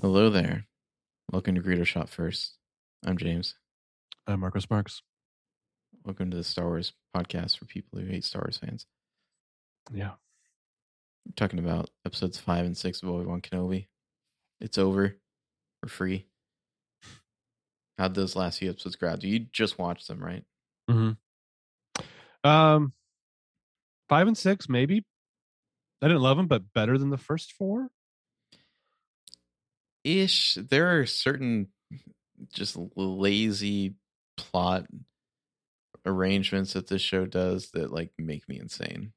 Hello there. Welcome to Greedo Shot First. I'm James. I'm Marcos Marks. Welcome to the Star Wars podcast for people who hate Star Wars fans. Yeah. We're talking about episodes five and six of Obi Wan Kenobi. It's over for free. How'd those last few episodes grab you? You just watched them, right? Mm-hmm. Um, five and six, maybe. I didn't love them, but better than the first four. Ish. There are certain just lazy plot arrangements that this show does that like make me insane.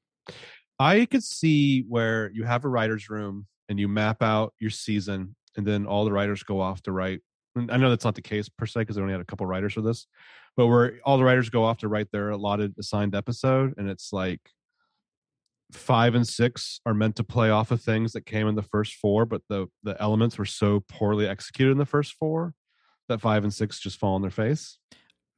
I could see where you have a writer's room and you map out your season, and then all the writers go off to write. I know that's not the case per se because they only had a couple writers for this, but where all the writers go off to write their allotted assigned episode, and it's like five and six are meant to play off of things that came in the first four, but the the elements were so poorly executed in the first four that five and six just fall on their face.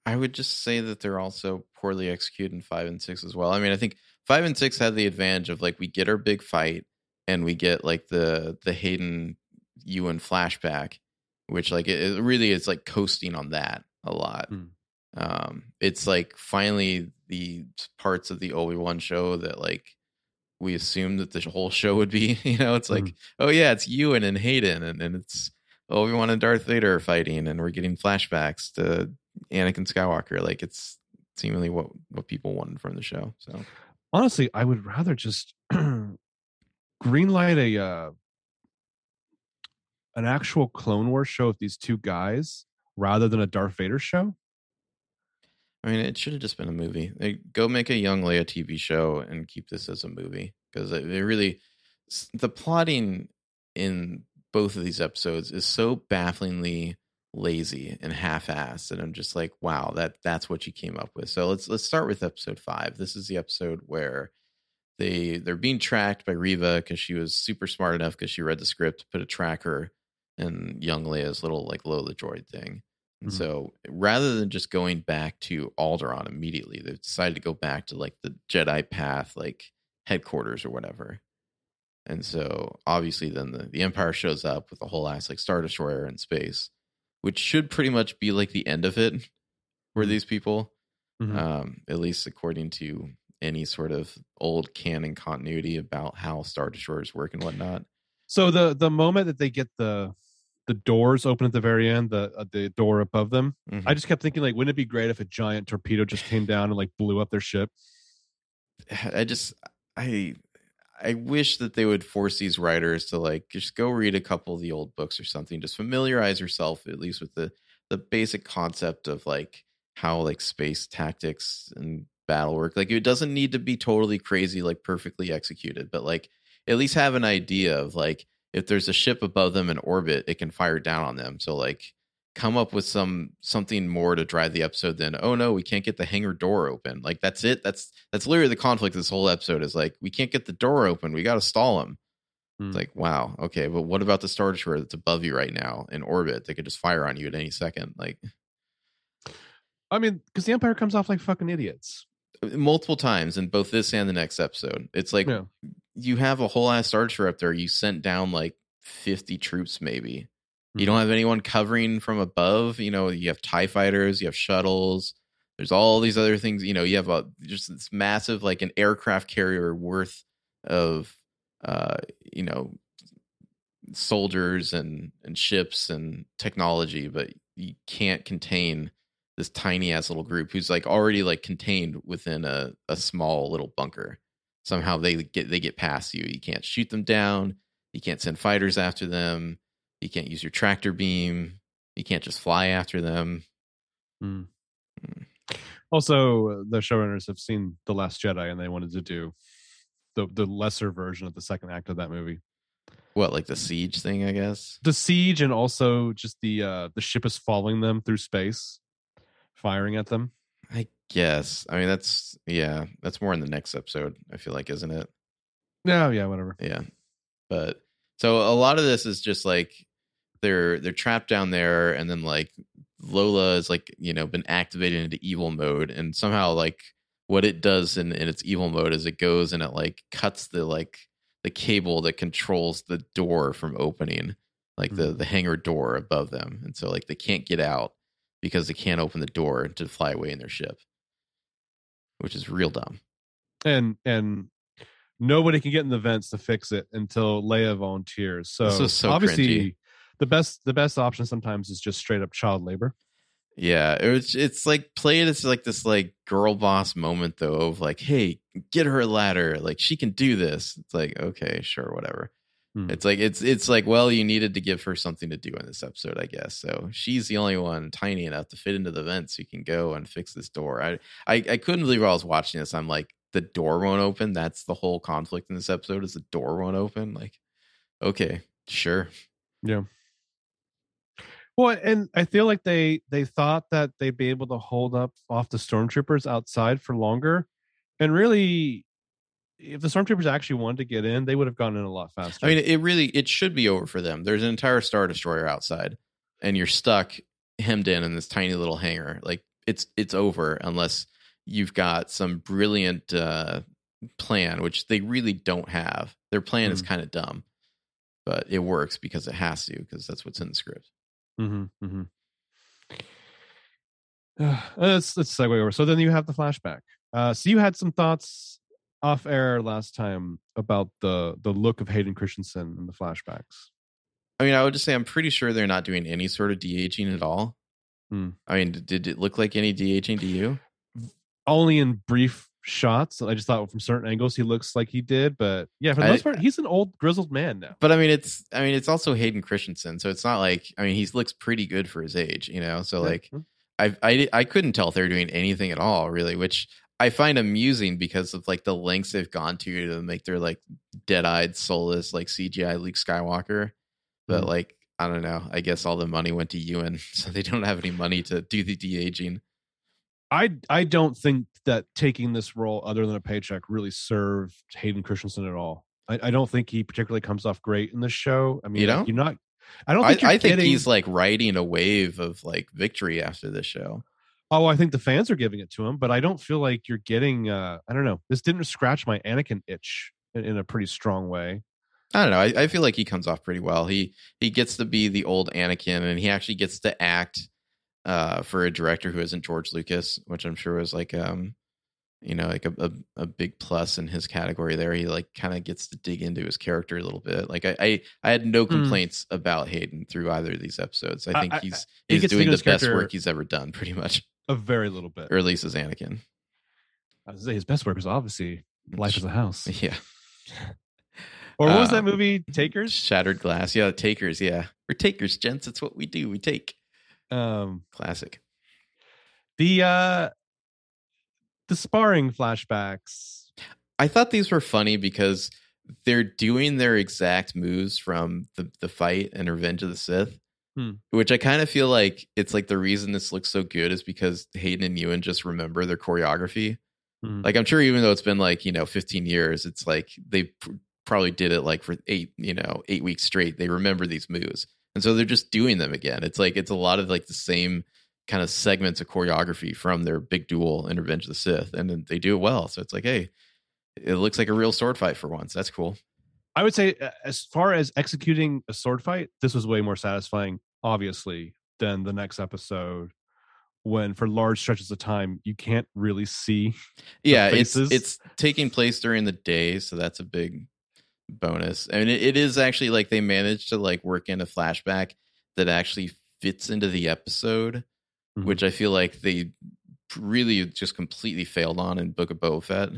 I would just say that they're also poorly executed in five and six as well. I mean, I think five and six had the advantage of like we get our big fight and we get like the the Hayden Ewan flashback, which like it, it really is like coasting on that a lot. Hmm. Um, it's like finally the parts of the Obi Wan show that like we assumed that the whole show would be. You know, it's like, Mhm. oh yeah, it's Ewan and Hayden, and, and it's Obi Wan and Darth Vader fighting, and we're getting flashbacks to Anakin Skywalker. Like it's seemingly what what people wanted from the show. So honestly, I would rather just greenlight a uh, an actual Clone Wars show with these two guys rather than a Darth Vader show. I mean, it should have just been a movie. Go make a Young Leia TV show and keep this as a movie because it really the plotting in both of these episodes is so bafflingly lazy and half-assed and I'm just like, wow, that that's what you came up with. So let's let's start with episode 5. This is the episode where they they're being tracked by Reva cuz she was super smart enough cuz she read the script put a tracker in young Leia's little like Lola droid thing. And Mhm. so rather than just going back to Alderaan immediately, they've decided to go back to like the Jedi Path, like headquarters or whatever. And so obviously then the, the Empire shows up with a whole ass like Star Destroyer in space, which should pretty much be like the end of it for Mhm. these people. Mhm. Um, at least according to any sort of old canon continuity about how Star Destroyers work and whatnot. So the the moment that they get the the doors open at the very end, the uh, the door above them, Mhm. I just kept thinking like, wouldn't it be great if a giant torpedo just came down and like blew up their ship? I just I I wish that they would force these writers to like just go read a couple of the old books or something. Just familiarize yourself at least with the the basic concept of like how like space tactics and battle work. Like it doesn't need to be totally crazy, like perfectly executed, but like at least have an idea of like if there's a ship above them in orbit, it can fire down on them. So like come up with some something more to drive the episode than oh no we can't get the hangar door open like that's it that's that's literally the conflict this whole episode is like we can't get the door open we got to stall them Hmm. it's like wow okay but what about the star destroyer that's above you right now in orbit they could just fire on you at any second like I mean, because the Empire comes off like fucking idiots. multiple times in both this and the next episode it's like Yeah. You have a whole ass destroyer up there you sent down like 50 troops maybe. You don't have anyone covering from above you know you have tie fighters you have shuttles there's all these other things you know you have a just this massive like an aircraft carrier worth of uh you know soldiers and and ships and technology but you can't contain this tiny ass little group who's like already like contained within a, a small little bunker somehow they get they get past you you can't shoot them down you can't send fighters after them you can't use your tractor beam you can't just fly after them Hmm. Hmm. Also, uh, the showrunners have seen The Last Jedi, and they wanted to do the the lesser version of the second act of that movie. what like the siege thing i guess The siege, and also just the uh the ship is following them through space, firing at them. i guess i mean that's yeah that's more in the next episode i feel like isn't it Yeah, yeah, whatever. yeah but so a lot of this is just like they're they're trapped down there and then like lola is like you know been activated into evil mode and somehow like what it does in, in its evil mode is it goes and it like cuts the like the cable that controls the door from opening like the Mhm. the hangar door above them, and so like they can't get out because they can't open the door to fly away in their ship, which is real dumb. and and nobody can get in the vents to fix it until Leia volunteers. So, so obviously, cringy. the best the best option sometimes is just straight up child labor. Yeah, it's it's like played as like this like girl boss moment though of like, hey, get her a ladder, like she can do this. It's like okay, sure, whatever. Hmm. It's like it's it's like well, you needed to give her something to do in this episode, I guess. So she's the only one tiny enough to fit into the vents you can go and fix this door. I I, I couldn't believe while I was watching this. I'm like, the door won't open. That's the whole conflict in this episode is the door won't open. Like, okay, sure. Yeah. Well, and I feel like they they thought that they'd be able to hold up off the stormtroopers outside for longer, and really, if the stormtroopers actually wanted to get in, they would have gone in a lot faster. I mean, it really it should be over for them. There's an entire star destroyer outside, and you're stuck hemmed in in this tiny little hangar. Like it's it's over unless you've got some brilliant uh, plan, which they really don't have. Their plan is Mhm. kind of dumb, but it works because it has to because that's what's in the script. Mm-hmm, mm-hmm. Uh, let's let's segue over. So then you have the flashback. Uh, so you had some thoughts off air last time about the the look of Hayden Christensen in the flashbacks. I mean, I would just say I'm pretty sure they're not doing any sort of de aging at all. Hmm. I mean, did it look like any de aging to you? Only in brief shots. I just thought from certain angles he looks like he did, but yeah, for the I- most part, he's an old grizzled man now. But I mean, it's I mean, it's also Hayden Christensen, so it's not like I mean, he looks pretty good for his age, you know. So like, I I I couldn't tell if they're doing anything at all, really, which I find amusing because of like the lengths they've gone to to make their like dead-eyed, soulless like CGI Luke Skywalker. But Mhm. like, I don't know. I guess all the money went to Ewan, so they don't have any money to do the de aging. I I don't think that taking this role, other than a paycheck, really served Hayden Christensen at all. I, I don't think he particularly comes off great in this show. I mean, You don't? you're not. I don't I, think you're I think getting, he's like riding a wave of like victory after this show. Oh, I think the fans are giving it to him, but I don't feel like you're getting. uh I don't know. This didn't scratch my Anakin itch in, in a pretty strong way. I don't know. I, I feel like he comes off pretty well. He he gets to be the old Anakin, and he actually gets to act uh, for a director who isn't George Lucas, which I'm sure was like um, you know, like a a, a big plus in his category. There, he like kind of gets to dig into his character a little bit. Like I I, I had no Hmm. complaints about Hayden through either of these episodes. I think I- he's he he's doing the best character- work he's ever done, pretty much, A very little bit. or at least as Anakin. I was say his best work is obviously Life as a House. Yeah, Or what was Uh, that movie? Takers. Shattered Glass. Yeah, takers. Yeah, we're takers, gents. That's what we do. We take. Um, Classic. the uh, the sparring flashbacks. I thought these were funny because they're doing their exact moves from the, the fight and Revenge of the Sith, Hmm. which I kind of feel like it's like the reason this looks so good is because Hayden and Ewan just remember their choreography. Mhm. Like I'm sure even though it's been like, you know, 15 years, it's like they pr- probably did it like for eight, you know, eight weeks straight. They remember these moves. And so they're just doing them again. It's like, it's a lot of like the same kind of segments of choreography from their big duel in Revenge of the Sith. And then they do it well. So it's like, hey, it looks like a real sword fight for once. That's cool. I would say, as far as executing a sword fight, this was way more satisfying, obviously, than the next episode. When for large stretches of time you can't really see. Yeah, it's it's taking place during the day, so that's a big bonus. I mean, it, it is actually like they managed to like work in a flashback that actually fits into the episode, Mhm. which I feel like they really just completely failed on in Book of Boba Fett.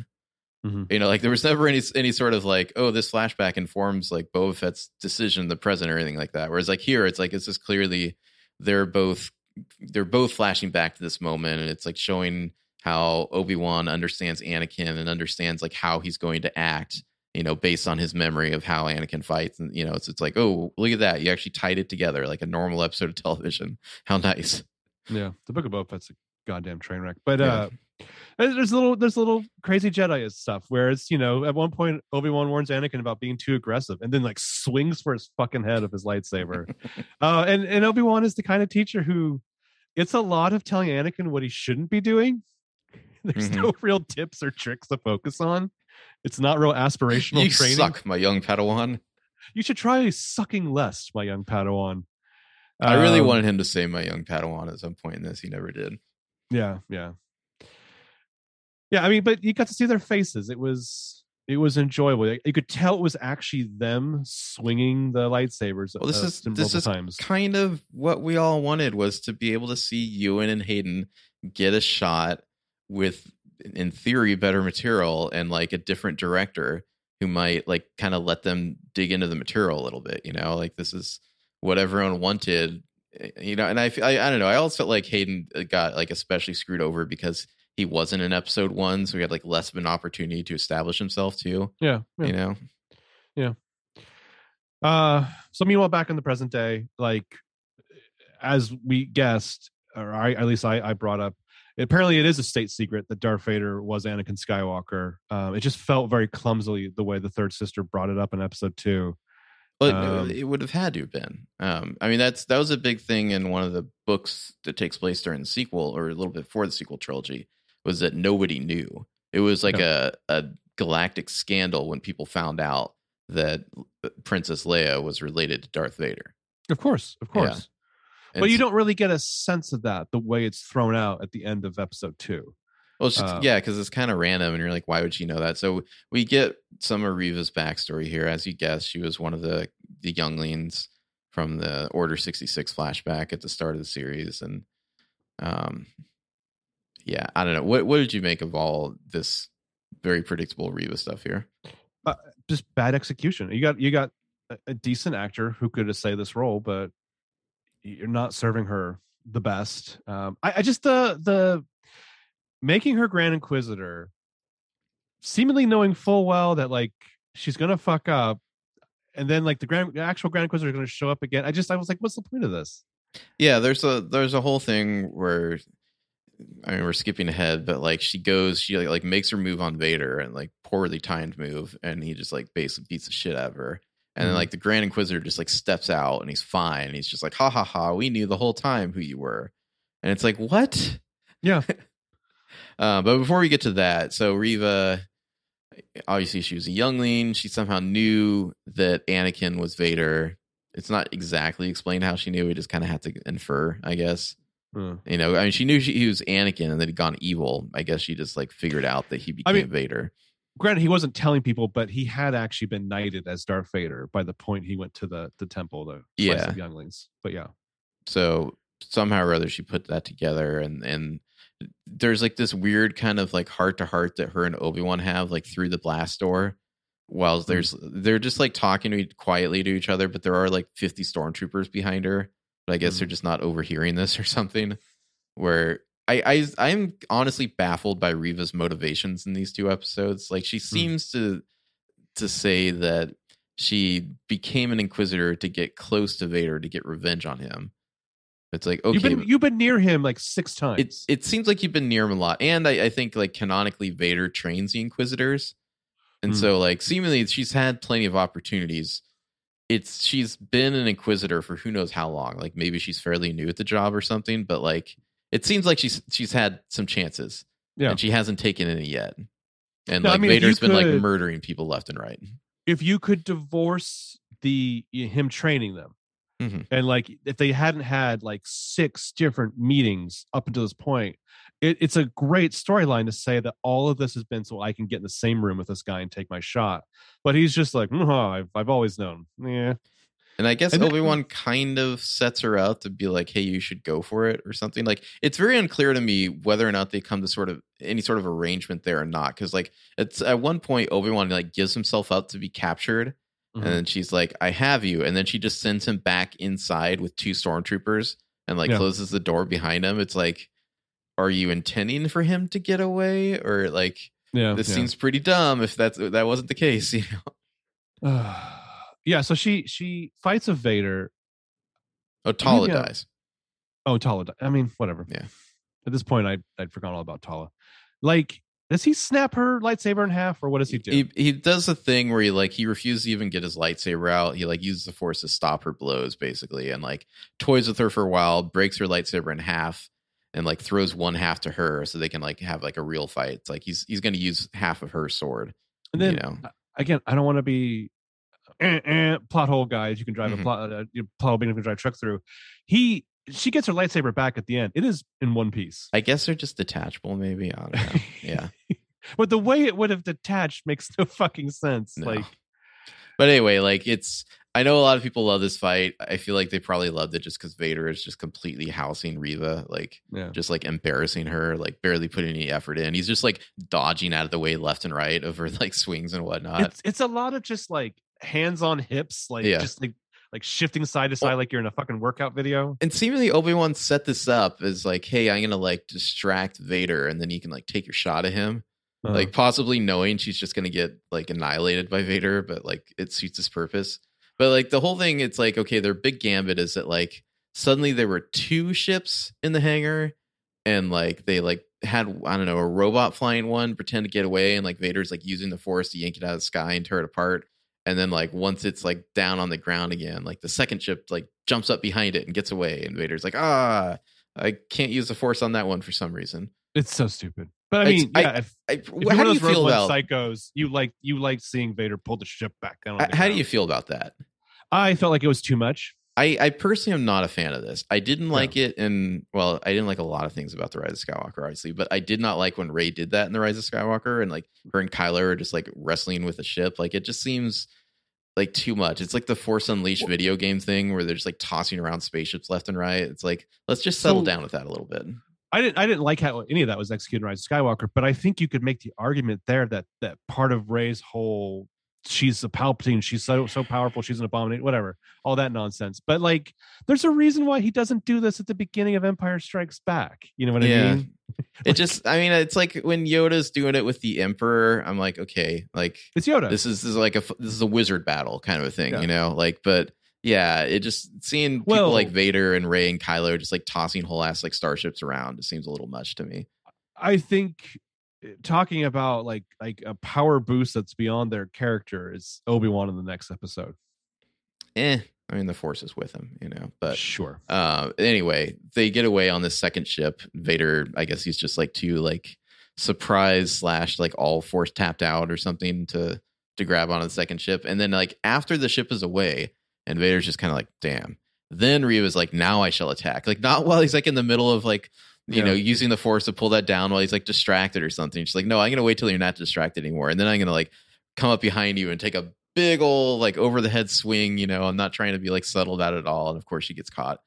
Mhm. You know, like there was never any any sort of like, oh, this flashback informs like Boba Fett's decision in the present or anything like that. Whereas like here, it's like it's just clearly they're both they're both flashing back to this moment, and it's like showing how Obi Wan understands Anakin and understands like how he's going to act. You know, based on his memory of how Anakin fights, and you know, it's it's like, oh, look at that! You actually tied it together like a normal episode of television. How nice! Yeah, the Book of Boba Fett's a goddamn train wreck. But uh there's little there's little crazy Jedi stuff where it's you know at one point Obi Wan warns Anakin about being too aggressive and then like swings for his fucking head of his lightsaber. uh, and and Obi Wan is the kind of teacher who it's a lot of telling Anakin what he shouldn't be doing. There's Mhm. no real tips or tricks to focus on. It's not real aspirational you training. suck, my young Padawan. You should try sucking less, my young Padawan. I really Um, wanted him to say my young Padawan at some point in this. He never did. Yeah, yeah, yeah. I mean, but you got to see their faces. It was it was enjoyable. You could tell it was actually them swinging the lightsabers. Well, this uh, is this is times. kind of what we all wanted was to be able to see Ewan and Hayden get a shot with, in theory, better material and like a different director who might like kind of let them dig into the material a little bit. You know, like this is what everyone wanted. eh, You know, and I I don't know. I always felt like Hayden uh, got like especially screwed over because he wasn't in episode one, so he had like less of an opportunity to establish himself too. Yeah, yeah. You know, yeah. Uh, so meanwhile, back in the present day, like as we guessed, or I, at least I, I brought up, apparently it is a state secret that Darth Vader was Anakin Skywalker. Um, it just felt very clumsily the way the third sister brought it up in episode two. But Um, it would have had to have been. Um, I mean, that's that was a big thing in one of the books that takes place during the sequel, or a little bit before the sequel trilogy, was that nobody knew. It was like a a galactic scandal when people found out that Princess Leia was related to Darth Vader. Of course, of Yeah. course. And but you don't really get a sense of that the way it's thrown out at the end of episode two. Well, just, uh, yeah, because it's kind of random, and you're like, why would she know that? So we get some of Reva's backstory here. As you guessed, she was one of the the younglings from the Order sixty six flashback at the start of the series, and um, yeah, I don't know. What what did you make of all this very predictable Reva stuff here? Just bad execution. You got you got a, a decent actor who could say this role, but you're not serving her the best. Um, I, I just the the making her Grand Inquisitor, seemingly knowing full well that like she's gonna fuck up, and then like the grand the actual Grand Inquisitor is gonna show up again. I just I was like, what's the point of this? Yeah, there's a there's a whole thing where I mean we're skipping ahead, but like she goes, she like, like makes her move on Vader and like poorly timed move, and he just like basically beats the shit out of her. And then Mhm. like the Grand Inquisitor just like steps out and he's fine. He's just like, ha ha ha, we knew the whole time who you were. And it's like, what? Yeah. Uh, but before we get to that, so Reva, obviously she was a youngling. She somehow knew that Anakin was Vader. It's not exactly explained how she knew. We just kind of had to infer, I guess. Hmm. You know, I mean, she knew she, he was Anakin and that he'd gone evil. I guess she just like figured out that he became I mean, Vader. Granted, he wasn't telling people, but he had actually been knighted as Darth Vader by the point he went to the the temple, the place Yeah. of younglings. But yeah, So somehow or other, she put that together, and and there's like this weird kind of like heart to heart that her and Obi Wan have like through the blast door. While Hmm. there's they're just like talking to, quietly to each other, but there are like 50 stormtroopers behind her. But I guess Hmm. they're just not overhearing this or something. Where I I I'm honestly baffled by Reva's motivations in these two episodes. Like she seems to to say that she became an inquisitor to get close to Vader to get revenge on him. It's like okay, you've been you've been near him like six times. it it seems like you've been near him a lot, and I, I think like canonically Vader trains the Inquisitors, and Hmm. so like seemingly she's had plenty of opportunities. It's she's been an Inquisitor for who knows how long. Like maybe she's fairly new at the job or something, but like it seems like she's she's had some chances, Yeah. and she hasn't taken any yet. And No, I like mean, Vader's been like murdering people left and right. if you could divorce the him training them, Mhm. and like if they hadn't had like six different meetings up until this point, it, it's a great storyline to say that all of this has been so I can get in the same room with this guy and take my shot. But he's just like, "Mhm, I've I've always known. Yeah, And I guess Obi Wan kind of sets her out to be like, "Hey, you should go for it" or something. Like it's very unclear to me whether or not they come to sort of any sort of arrangement there or not. Because like it's at one point Obi Wan like gives himself up to be captured, Mhm. and then she's like, "I have you," and then she just sends him back inside with two stormtroopers and like Yeah. closes the door behind him. It's like, are you intending for him to get away, or like yeah. this yeah. seems pretty dumb if that's that wasn't the case? You know? yeah. So she she fights a Vader. Oh, Tala Yeah. dies. Oh, Tala. di- I mean, whatever. Yeah. At this point, I I'd forgotten all about Tala. Like, does he snap her lightsaber in half, or what does he do? He he does a thing where he like he refuses to even get his lightsaber out. He like uses the force to stop her blows basically, and like toys with her for a while, breaks her lightsaber in half, and like throws one half to her so they can like have like a real fight. It's like he's he's going to use half of her sword. and then you know, again, I don't want to be eh, eh, plot hole guys you can drive Mhm. a plot uh, you plot hole being you can drive a truck through. He she gets her lightsaber back at the end. It is in one piece. I guess they're just detachable, maybe. I don't know. Yeah. but the way it would have detached makes no fucking sense. No. Like But anyway, like it's I know a lot of people love this fight. I feel like they probably loved it just because Vader is just completely housing Reva, like yeah. just like embarrassing her, like barely putting any effort in. He's just like dodging out of the way left and right of her like swings and whatnot. It's it's a lot of just like hands on hips, like Yeah. just like like shifting side to side like you're in a fucking workout video. and seemingly Obi-Wan set this up as like, hey, I'm gonna like distract Vader and then you can like take your shot at him. Uh, like possibly knowing she's just gonna get like annihilated by Vader, but like it suits his purpose. But like the whole thing, it's like okay, their big gambit is that like suddenly there were two ships in the hangar, and like they like had I don't know a robot flying one pretend to get away, and like Vader's like using the Force to yank it out of the sky and tear it apart. And then like once it's like down on the ground again, like the second ship like jumps up behind it and gets away, and Vader's like ah. I can't use the force on that one for some reason. It's so stupid. But I mean, I- yeah, if, I, if how do you feel about psychos? You like you like seeing Vader pull the ship back down. The How do you feel about that? I felt like it was too much. I, I personally am not a fan of this. I didn't like it and well, I didn't like a lot of things about the Rise of Skywalker, obviously, but I did not like when Rey did that in the Rise of Skywalker, and like her and Kylo are just like wrestling with a ship. Like it just seems like too much. It's like the Force Unleashed video game thing where they're just like tossing around spaceships left and right. It's like let's just settle So- down with that a little bit. I didn't I didn't like how any of that was executed in Rise of Skywalker, but I think you could make the argument there that that part of Rey's whole she's a Palpatine, she's so so powerful, she's an abomination, whatever, all that nonsense. But like, there's a reason why he doesn't do this at the beginning of Empire Strikes Back. You know what I Yeah. mean? It just, I mean, it's like when Yoda's doing it with the Emperor. I'm like, okay, like It's Yoda. this is, this is like a this is a wizard battle kind of a thing, Yeah. you know. Like, but yeah, it just seeing people Well- like Vader and Rey and Kylo just like tossing whole ass like starships around. It seems a little much to me. I think uh, talking about like like a power boost that's beyond their character is Obi Wan in the next episode. Eh, I mean, the Force is with him, you know. But sure. uh, anyway, they get away on this second ship. Vader, I guess he's just like too like surprise slash like all Force tapped out or something to to grab onto the second ship. And then like after the ship is away, and Vader's just kind of like, damn. Then Reva's like, now I shall attack. Like not while he's like in the middle of like you Yeah. know using the Force to pull that down while he's like distracted or something. She's like, no, I'm gonna wait till you're not distracted anymore, and then I'm gonna like come up behind you and take a big old like over the head swing. You know, I'm not trying to be like subtle about it at all. And of course, she gets caught,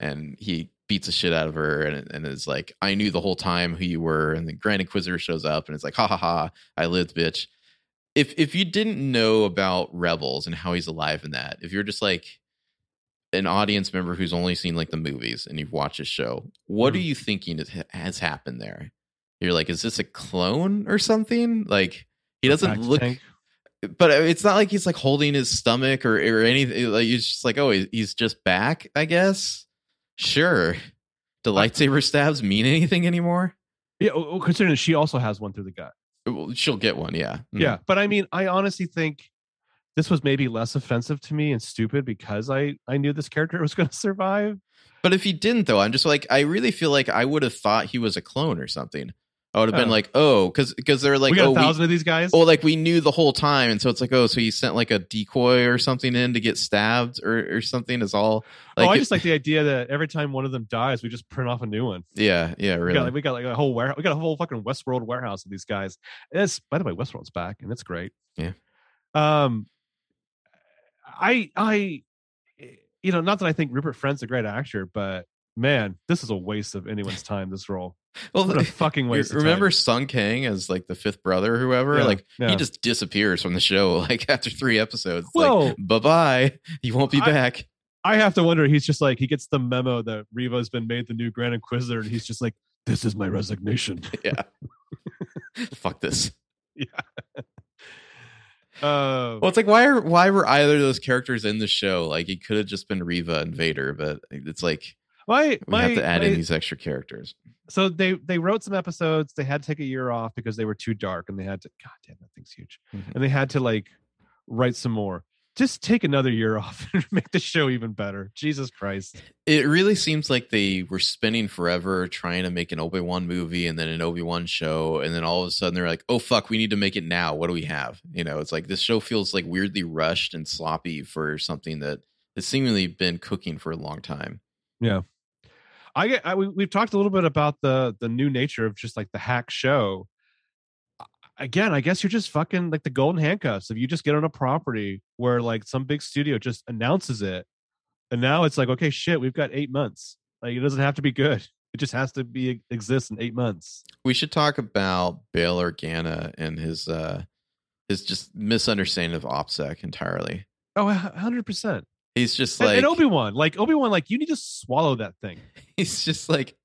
and he beats the shit out of her, and and is like, I knew the whole time who you were. And the Grand Inquisitor shows up, and it's like, ha ha ha, I lived, bitch. If if you didn't know about Rebels and how he's alive in that, if you're just like an audience member who's only seen like the movies and you've watched his show, what are Mhm. you thinking has happened there? You're like, is this a clone or something? Like he doesn't look tank. but it's not like he's like holding his stomach or or anything. Like he's just like, oh, he's just back. I guess. Sure. Do lightsaber stabs mean anything anymore? Yeah, well, considering she also has one through the gut. Well, She'll get one. Yeah. Mm. Yeah, but I mean, I honestly think this was maybe less offensive to me and stupid because I I knew this character was going to survive. But if he didn't, though, I'm just like, I really feel like I would have thought he was a clone or something. I would have been Oh. like, oh, because because they're like, we got oh, a we, thousand of these guys. oh, like we knew the whole time, and so it's like, oh, so he sent like a decoy or something in to get stabbed or or something. Is all. Like oh, I it- just like the idea that every time one of them dies, we just print off a new one. yeah, yeah, We really. got, like, we got like a whole warehouse. We got a whole fucking Westworld warehouse of these guys. It's by the way, Westworld's back, and it's great. Yeah. Um, I I, you know, not that I think Rupert Friend's a great actor, but man, this is a waste of anyone's time. This role, well, what a fucking waste. remember. Sung Kang as like the fifth brother or whoever? Yeah, like yeah. he just disappears from the show like after three episodes. Well- like bye bye. You won't be I- back. I have to wonder. He's just like he gets the memo that Reva's been made the new Grand Inquisitor, and he's just like, "This is my resignation." Yeah. Fuck this. Yeah. Uh, Well, it's like why are why were either of those characters in the show? Like it could have just been Reva and Vader, but it's like my we my, have to add my- in these extra characters. So they they wrote some episodes. They had to take a year off because they were too dark, and they had to. God damn, that thing's huge. Mhm. And they had to like write some more. just take another year off and make the show even better. Jesus Christ. It really seems like they were spending forever trying to make an Obi Wan movie and then an Obi Wan show, and then all of a sudden they're like, "Oh fuck, we need to make it now. What do we have?" You know, it's like this show feels like weirdly rushed and sloppy for something that has seemingly been cooking for a long time. Yeah. I get. I, we, we've talked a little bit about the the new nature of just like the hack show. Again, I guess you're just fucking like the golden handcuffs. If you just get on a property where like some big studio just announces it, and now it's like, okay, shit, we've got eight months. Like it doesn't have to be good. It just has to be exist in eight months. We should talk about Bail Organa and his uh his just misunderstanding of OPSEC entirely. Oh, hundred percent. He's just like and Obi Wan, like Obi Wan, like you need to swallow that thing. he's just like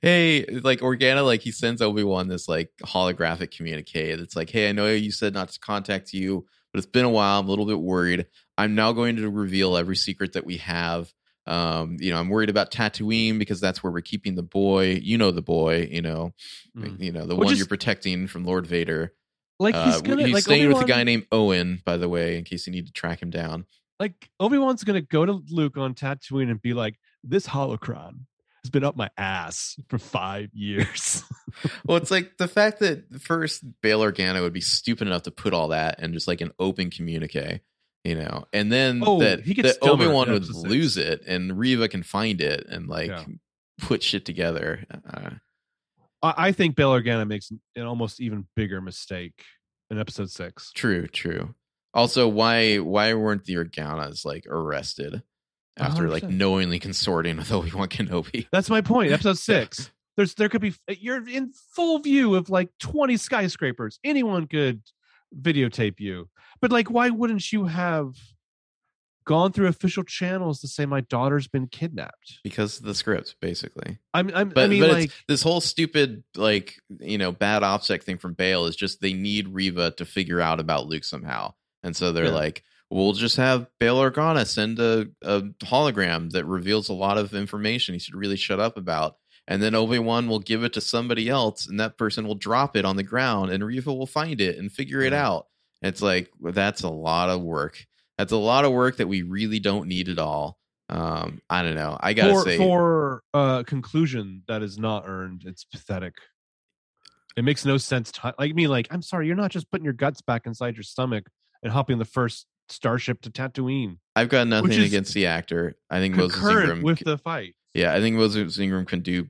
hey like organa like he sends obi-wan this like holographic communique that's like hey i know you said not to contact you but it's been a while. I'm a little bit worried. I'm now going to reveal every secret that we have. Um you know i'm worried about tatooine because that's where we're keeping the boy. You know the boy you know Mm. you know the Which one is- you're protecting from lord vader. Like he's uh, gonna he's like staying with a guy named owen by the way in case you need to track him down like Obi Wan's gonna go to Luke on Tatooine and be like, "This holocron has been up my ass for five years." well, it's like the fact that first Bail Organa would be stupid enough to put all that in just like an open communique, you know, and then Oh, that, he gets that Obi Wan would lose it and Reva can find it and like Yeah. put shit together. Uh, I, I think Bail Organa makes an almost even bigger mistake in Episode Six. true, true. Also, why why weren't the Organas like arrested after like 100%. knowingly consorting with Obi Wan Kenobi? That's my point. Episode Six. There's there could be eh, you're in full view of like 20 skyscrapers. Anyone could videotape you, but like, why wouldn't you have gone through official channels to say my daughter's been kidnapped? Because of the script, basically. I'm, I'm But, I mean, but like, this whole stupid, like, you know, bad OPSEC thing from Bail is just they need Reva to figure out about Luke somehow. And so they're Yeah. like, we'll just have Bail Organa send a, a hologram that reveals a lot of information he should really shut up about. And then Obi Wan will give it to somebody else, and that person will drop it on the ground, and Reva will find it and figure it out. It's like, that's a lot of work. That's a lot of work that we really don't need at all. Um, I don't know. I gotta for say, for a conclusion that is not earned it's pathetic it makes no sense to, like me, like i'm sorry you're not just putting your guts back inside your stomach and hopping the first starship to tatooine I've got nothing against the actor. I think Moses Ingram. with the fight yeah, I think Moses Ingram can do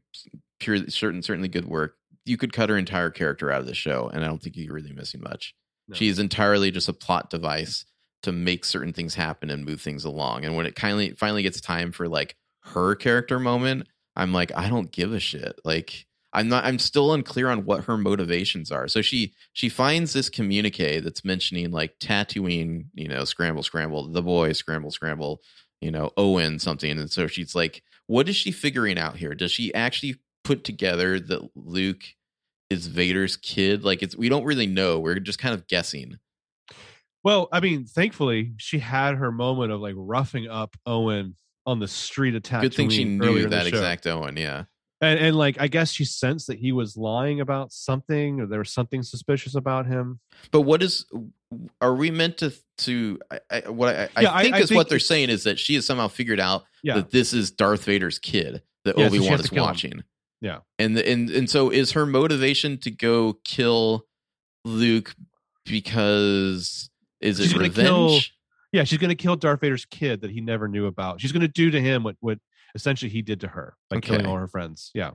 pure, certain, certainly good work. You could cut her entire character out of the show, and I don't think you're really missing much. No. She is entirely just a plot device to make certain things happen and move things along. And when it kindly finally gets time for like her character moment, I'm like, I don't give a shit. Like, I'm not. I'm still unclear on what her motivations are. So she she finds this communique that's mentioning like Tatooine, you know, scramble, scramble, the boy, scramble, scramble, you know, Owen something. And so she's like, what is she figuring out here? Does she actually put together that Luke is Vader's kid? Like it's we don't really know. We're just kind of guessing. well i mean thankfully she had her moment of like roughing up owen on the street attack. Good thing she knew that exact Owen. Yeah. And and like i guess she sensed that he was lying about something or there was something suspicious about him But what is? Are we meant to to? I, I, what I, I Yeah, I- think I is think what they're saying is that she has somehow figured out yeah that this is Darth Vader's kid that Yeah, Obi Wan has is kill him. watching. Yeah. and the, and and so is her motivation to go kill Luke because is She's it revenge? kill- Yeah, she's going to kill Darth Vader's kid that he never knew about. She's going to do to him what what essentially he did to her by killing all her friends. Yeah,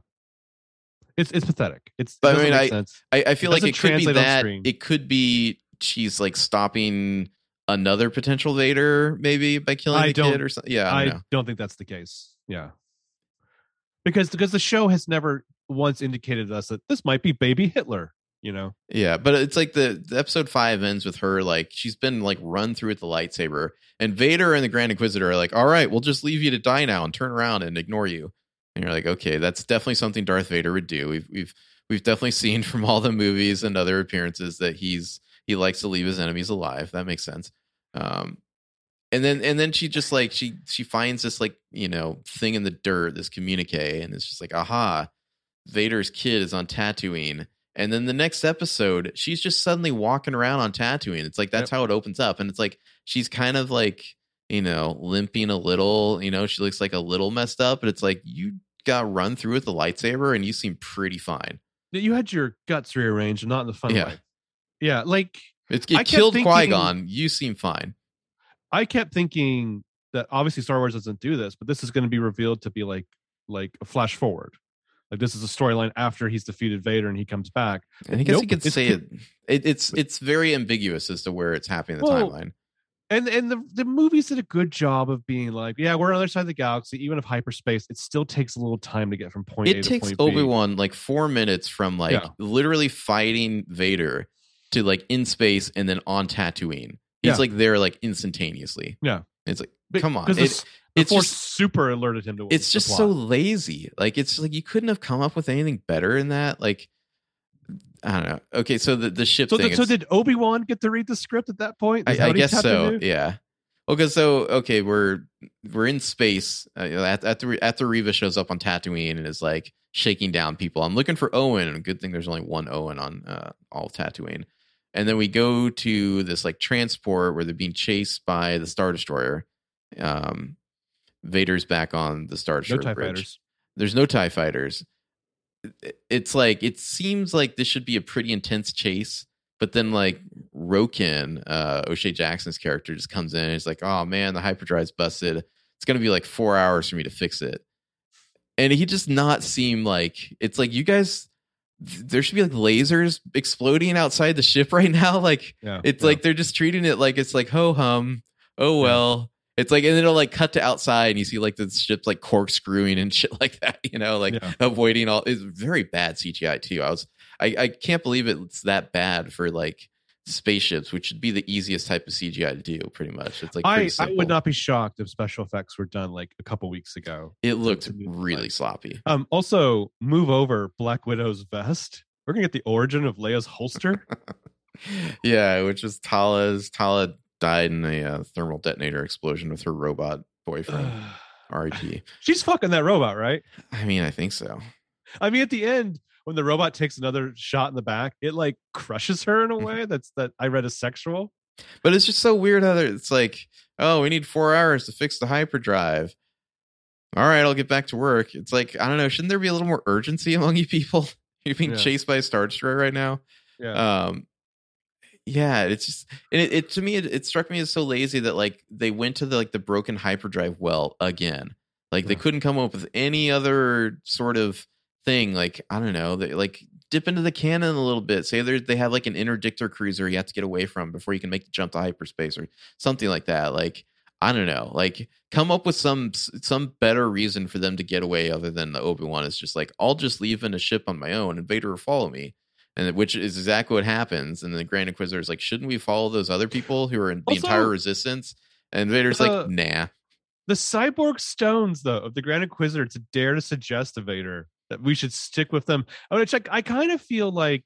it's it's pathetic. It's But I it mean, sense. I, I feel like it could be that. It could be she's like stopping another potential Vader, maybe by killing I the kid or something. Yeah, I I don't know. don't think that's the case. Yeah, because because the show has never once indicated to us that this might be baby Hitler. You know, Yeah, but it's like the, the episode five ends with her like she's been like run through with the lightsaber, and Vader and the Grand Inquisitor are like, "All right, we'll just leave you to die now and turn around and ignore you." And you're like, "Okay, that's definitely something Darth Vader would do." We've we've we've definitely seen from all the movies and other appearances that he's he likes to leave his enemies alive. That makes sense. Um, and then and then she just like she she finds this like you know thing in the dirt, this communique, and it's just like, aha, Vader's kid is on Tatooine. And then the next episode, she's just suddenly walking around on Tatooine. It's like that's how it opens up, and it's like she's kind of like you know limping a little. You know, she looks like a little messed up, but it's like you got run through with the lightsaber and you seem pretty fine. You had your guts rearranged, and not in the fun Yeah. way. Yeah, like It's I it kept killed Qui Gon. You seem fine. I kept thinking that obviously Star Wars doesn't do this, but this is going to be revealed to be like like a flash forward. Like this is a storyline after he's defeated Vader and he comes back. And I guess you Nope, could say it, it. It's it's very ambiguous as to where it's happening in the Well, timeline. And and the the movies did a good job of being like, yeah, we're on the other side of the galaxy. Even if hyperspace, it still takes a little time to get from point A It to takes point B. Obi Wan like four minutes from like Yeah. literally fighting Vader to like in space and then on Tatooine. He's Yeah. like there like instantaneously. Yeah. it's like But- come on, It- the it's Force just super alerted him to. it's the just plot. so lazy. Like it's like you couldn't have come up with anything better in that. Like I don't know. Okay, so the the ship So, thing. th- so did Obi Wan get to read the script at that point? Is that I, I what he guess so. Yeah. Okay, so okay, we're we're in space. Uh, at after after Reva shows up on Tatooine and is like shaking down people. I'm looking for Owen, and good thing there's only one Owen on uh, all Tatooine. And then we go to this like transport where they're being chased by the Star Destroyer. Um, Vader's back on the Star No Tie bridge fighters. there's no tie fighters it's like it seems like this should be a pretty intense chase but then like Roken uh o'shea jackson's character just comes in and he's like oh man the hyperdrive's busted it's gonna be like four hours for me to fix it and he just not seem like it's like you guys there should be like lasers exploding outside the ship right now like Yeah, it's yeah. like they're just treating it like it's like ho hum. Oh Yeah. It's like and then it'll like cut to outside and you see like the ship's like corkscrewing and shit like that, you know, like Yeah. avoiding all it's very bad CGI too. I was I, I can't believe it's that bad for like spaceships, which should be the easiest type of CGI to do, pretty much. It's like I, I would not be shocked if special effects were done like a couple weeks ago. it looked really sloppy. Um, also, move over Black Widow's vest. We're gonna get the origin of Leia's holster. yeah, which is Tala's Tala died in a uh, thermal detonator explosion with her robot boyfriend. R.I.P. She's fucking that robot, right? I mean, I think so. I mean, at the end, when the robot takes another shot in the back, it like crushes her in a way that's that I read as sexual. But it's just so weird how it's like, oh, we need four hours to fix the hyperdrive. All right, I'll get back to work. It's like, I don't know, shouldn't there be a little more urgency among you people? You're being Yeah. chased by a Star Destroyer right now. Yeah. Um, yeah, it's just and it, it to me it, it struck me as so lazy that like they went to the like the broken hyperdrive well again. Like they couldn't come up with any other sort of thing. Like I don't know, they like dip into the canon a little bit. Say they they have like an interdictor cruiser you have to get away from before you can make the jump to hyperspace or something like that. Like I don't know, like come up with some some better reason for them to get away other than the Obi Wan is just like I'll just leave in a ship on my own and Vader will follow me and which is exactly what happens. And the Grand Inquisitor is like, shouldn't we follow those other people who are in the Also- entire resistance? And Vader's Uh, like, nah. the cyborg stones, though, of the Grand Inquisitor to dare to suggest to Vader that we should stick with them. I mean, check. I kind of feel like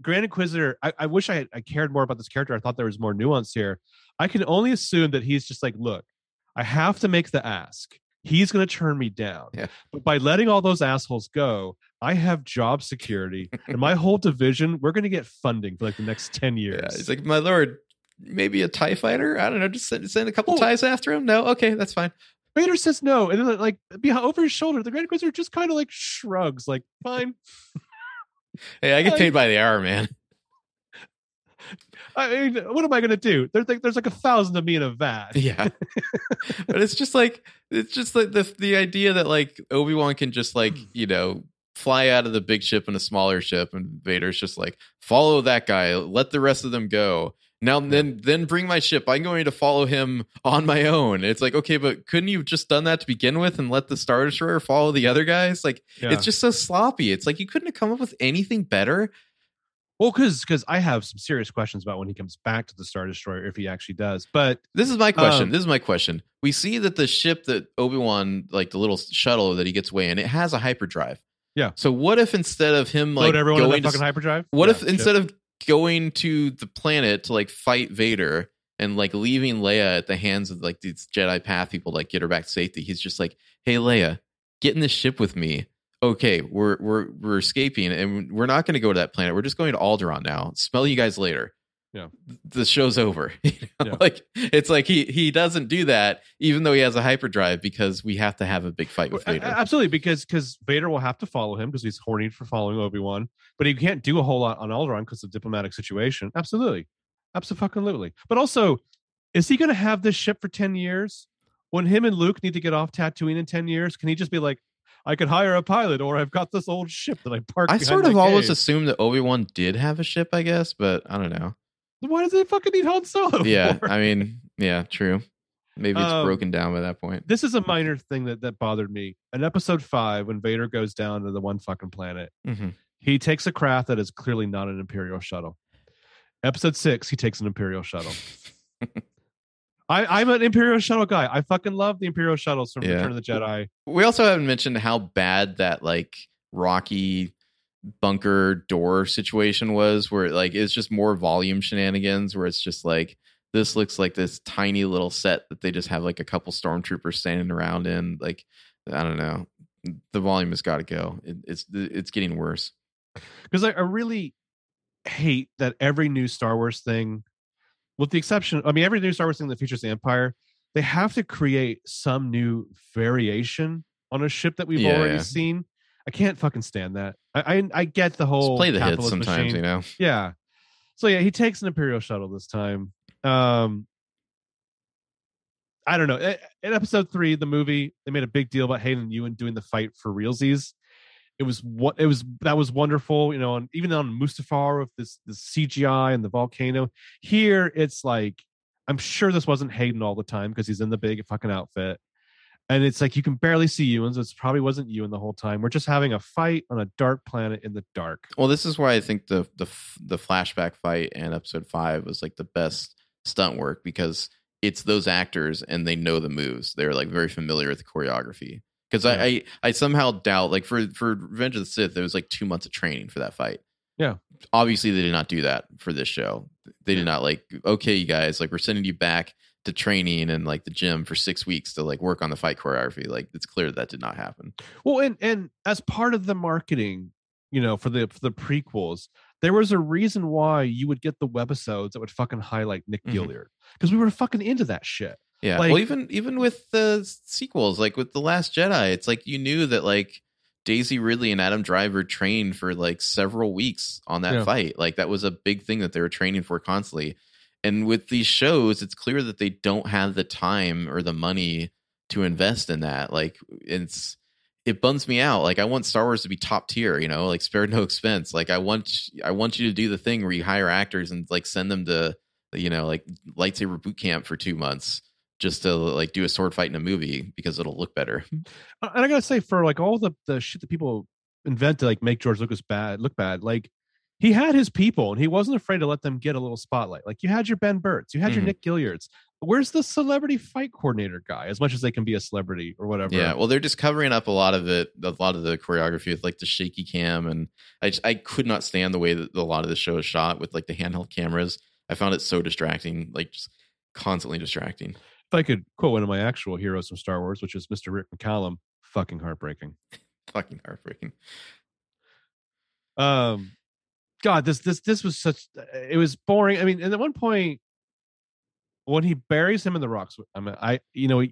Grand Inquisitor. I, I wish I, had, I cared more about this character. I thought there was more nuance here. I can only assume that he's just like, look, I have to make the ask. He's going to turn me down. Yeah. But by letting all those assholes go, I have job security, and my whole division, we're going to get funding for like the next ten years. Yeah. He's like, my lord, maybe a TIE fighter? I don't know. Just send, send a couple Oh. TIEs after him? No? Okay, that's fine. Vader says no, and then like behind over his shoulder, the Grand Inquisitor just kind of like shrugs, like fine. Hey, I get paid by the hour, man. I mean, what am I gonna do? There's like there's like a thousand of me in a vat. Yeah. but it's just like, it's just like the, the idea that like Obi Wan can just like, hmm. you know, fly out of the big ship in a smaller ship and Vader's just like, follow that guy, let the rest of them go. Now then then bring my ship. I'm going to follow him on my own. It's like, okay, but couldn't you have just done that to begin with and let the Star Destroyer follow the other guys? Like Yeah. it's just so sloppy. It's like you couldn't have come up with anything better. well, because because I have some serious questions about when he comes back to the Star Destroyer if he actually does. But This is my question. Um, this is my question. We see that the ship that Obi Wan, like the little shuttle that he gets away in, it has a hyperdrive. Yeah. So what if instead of him like load everyone going to, fucking hyperdrive. what Yeah, if shit. instead of going to the planet to like fight Vader and like leaving Leia at the hands of like these Jedi path people like get her back to safety, he's just like, "Hey Leia, get in the ship with me." Okay, we're we're we're escaping and we're not going to go to that planet. We're just going to Alderaan now. Smell you guys later. Yeah. the show's over. You know? Yeah. Like it's like he he doesn't do that even though he has a hyperdrive because we have to have a big fight with Vader. Absolutely, because because Vader will have to follow him because he's horny for following Obi Wan, but he can't do a whole lot on Alderaan because of diplomatic situation. Absolutely, absolutely. But also, is he going to have this ship for ten years? When him and Luke need to get off Tatooine in ten years, can he just be like, "I could hire a pilot," or "I've got this old ship that I parked"? I sort of always cave." assumed that Obi Wan did have a ship, I guess, but I don't know. Why does he fucking need Han Solo? Yeah, for? I mean, yeah, true. Maybe it's Um, broken down by that point. this is a minor thing that that bothered me. In Episode Five, when Vader goes down to the one fucking planet. hmm He takes a craft that is clearly not an Imperial shuttle. Episode six, he takes an Imperial shuttle. I, I'm an Imperial shuttle guy. I fucking love the Imperial shuttles from Yeah. Return of the Jedi. We also haven't mentioned how bad that like rocky bunker door situation was, where like it's just more volume shenanigans, where it's just like this looks like this tiny little set that they just have like a couple stormtroopers standing around in. Like I don't know, the volume has got to go. It, it's it's getting worse. Because I, I really hate that every new Star Wars thing, with the exception, I mean, every new Star Wars thing that features the Empire, they have to create some new variation on a ship that we've Yeah, already yeah. seen. I can't fucking stand that. I I, I get the Just whole play the hits capitalist sometimes, machine. you know. Yeah. So yeah, he takes an Imperial shuttle this time. Um I don't know. In episode three, the movie, they made a big deal about Hayden and Ewan doing the fight for realsies. It was what it was that was wonderful, you know, and even on Mustafar with this this CGI and the volcano. Here it's like I'm sure this wasn't Hayden all the time because he's in the big fucking outfit. And it's like you can barely see Ewan, so it probably wasn't you Ewan the whole time. We're just having a fight on a dark planet in the dark. Well, this is why I think the the the flashback fight in episode five was like the best stunt work because it's those actors and they know the moves. They're like very familiar with the choreography. Because I, I I somehow doubt like for for Revenge of the Sith there was like two months of training for that fight. Yeah. obviously they did not do that for this show. They did not like okay, you guys, like we're sending you back to training and like the gym for six weeks to like work on the fight choreography. Like it's clear that did not happen. Well, and and as part of the marketing, you know, for the for the prequels, there was a reason why you would get the webisodes that would fucking highlight Nick Mhm. Gillard because we were fucking into that shit. Yeah. Like- well, even even with the sequels, like with the Last Jedi, it's like you knew that like Daisy Ridley and Adam Driver trained for like several weeks on that Yeah. fight. Like that was a big thing that they were training for constantly. And with these shows, it's clear that they don't have the time or the money to invest in that. Like it's it bums me out. Like I want Star Wars to be top tier, you know, like spared no expense. Like I want I want you to do the thing where you hire actors and like send them to you know like lightsaber boot camp for two months just to like do a sword fight in a movie because it'll look better. And I gotta say, for like all the the shit that people invent to like make George Lucas bad look bad, like he had his people and he wasn't afraid to let them get a little spotlight. Like you had your Ben Burtts, you had your Mhm. Nick Gillards. Where's the celebrity fight coordinator guy? As much as they can be a celebrity or whatever. Yeah, well, they're just covering up a lot of it, a lot of the choreography with like the shaky cam, and I just, I could not stand the way that a lot of the show is shot with like the handheld cameras. I found it so distracting, like just constantly distracting. if I could quote one of my actual heroes from Star Wars, which is Mr. Rick McCallum, fucking heartbreaking. Fucking heartbreaking. Um, God, this this this was such. Uh, it was boring. I mean, and at one point, when he buries him in the rocks, I mean, I you know,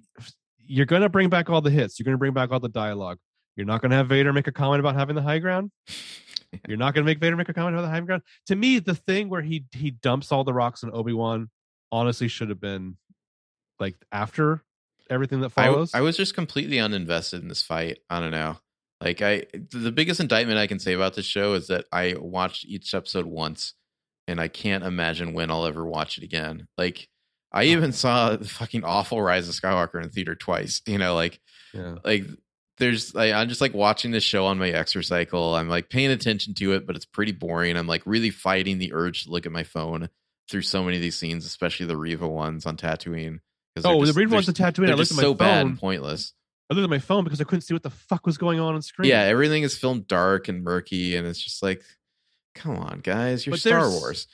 you're gonna bring back all the hits. You're gonna bring back all the dialogue. You're not gonna have Vader make a comment about having the high ground. You're not gonna make Vader make a comment about the high ground. To me, the thing where he he dumps all the rocks in Obi Wan, honestly, should have been like after everything that I, follows. I was just completely uninvested in this fight. I don't know. Like I, the biggest indictment I can say about this show is that I watched each episode once, and I can't imagine when I'll ever watch it again. Like I even saw the fucking awful Rise of Skywalker in theater twice. You know, like yeah. like there's like I'm just like watching this show on my exercise cycle. I'm like paying attention to it, but it's pretty boring. I'm like really fighting the urge to look at my phone through so many of these scenes, especially the Reva ones on Tatooine. Oh, just- the they're ones on Tatooine. I They're looked just at my so phone. bad and pointless. I looked at my phone because I couldn't see what the fuck was going on on screen. Yeah, everything is filmed dark and murky, and it's just like, come on, guys, you're But Star Wars.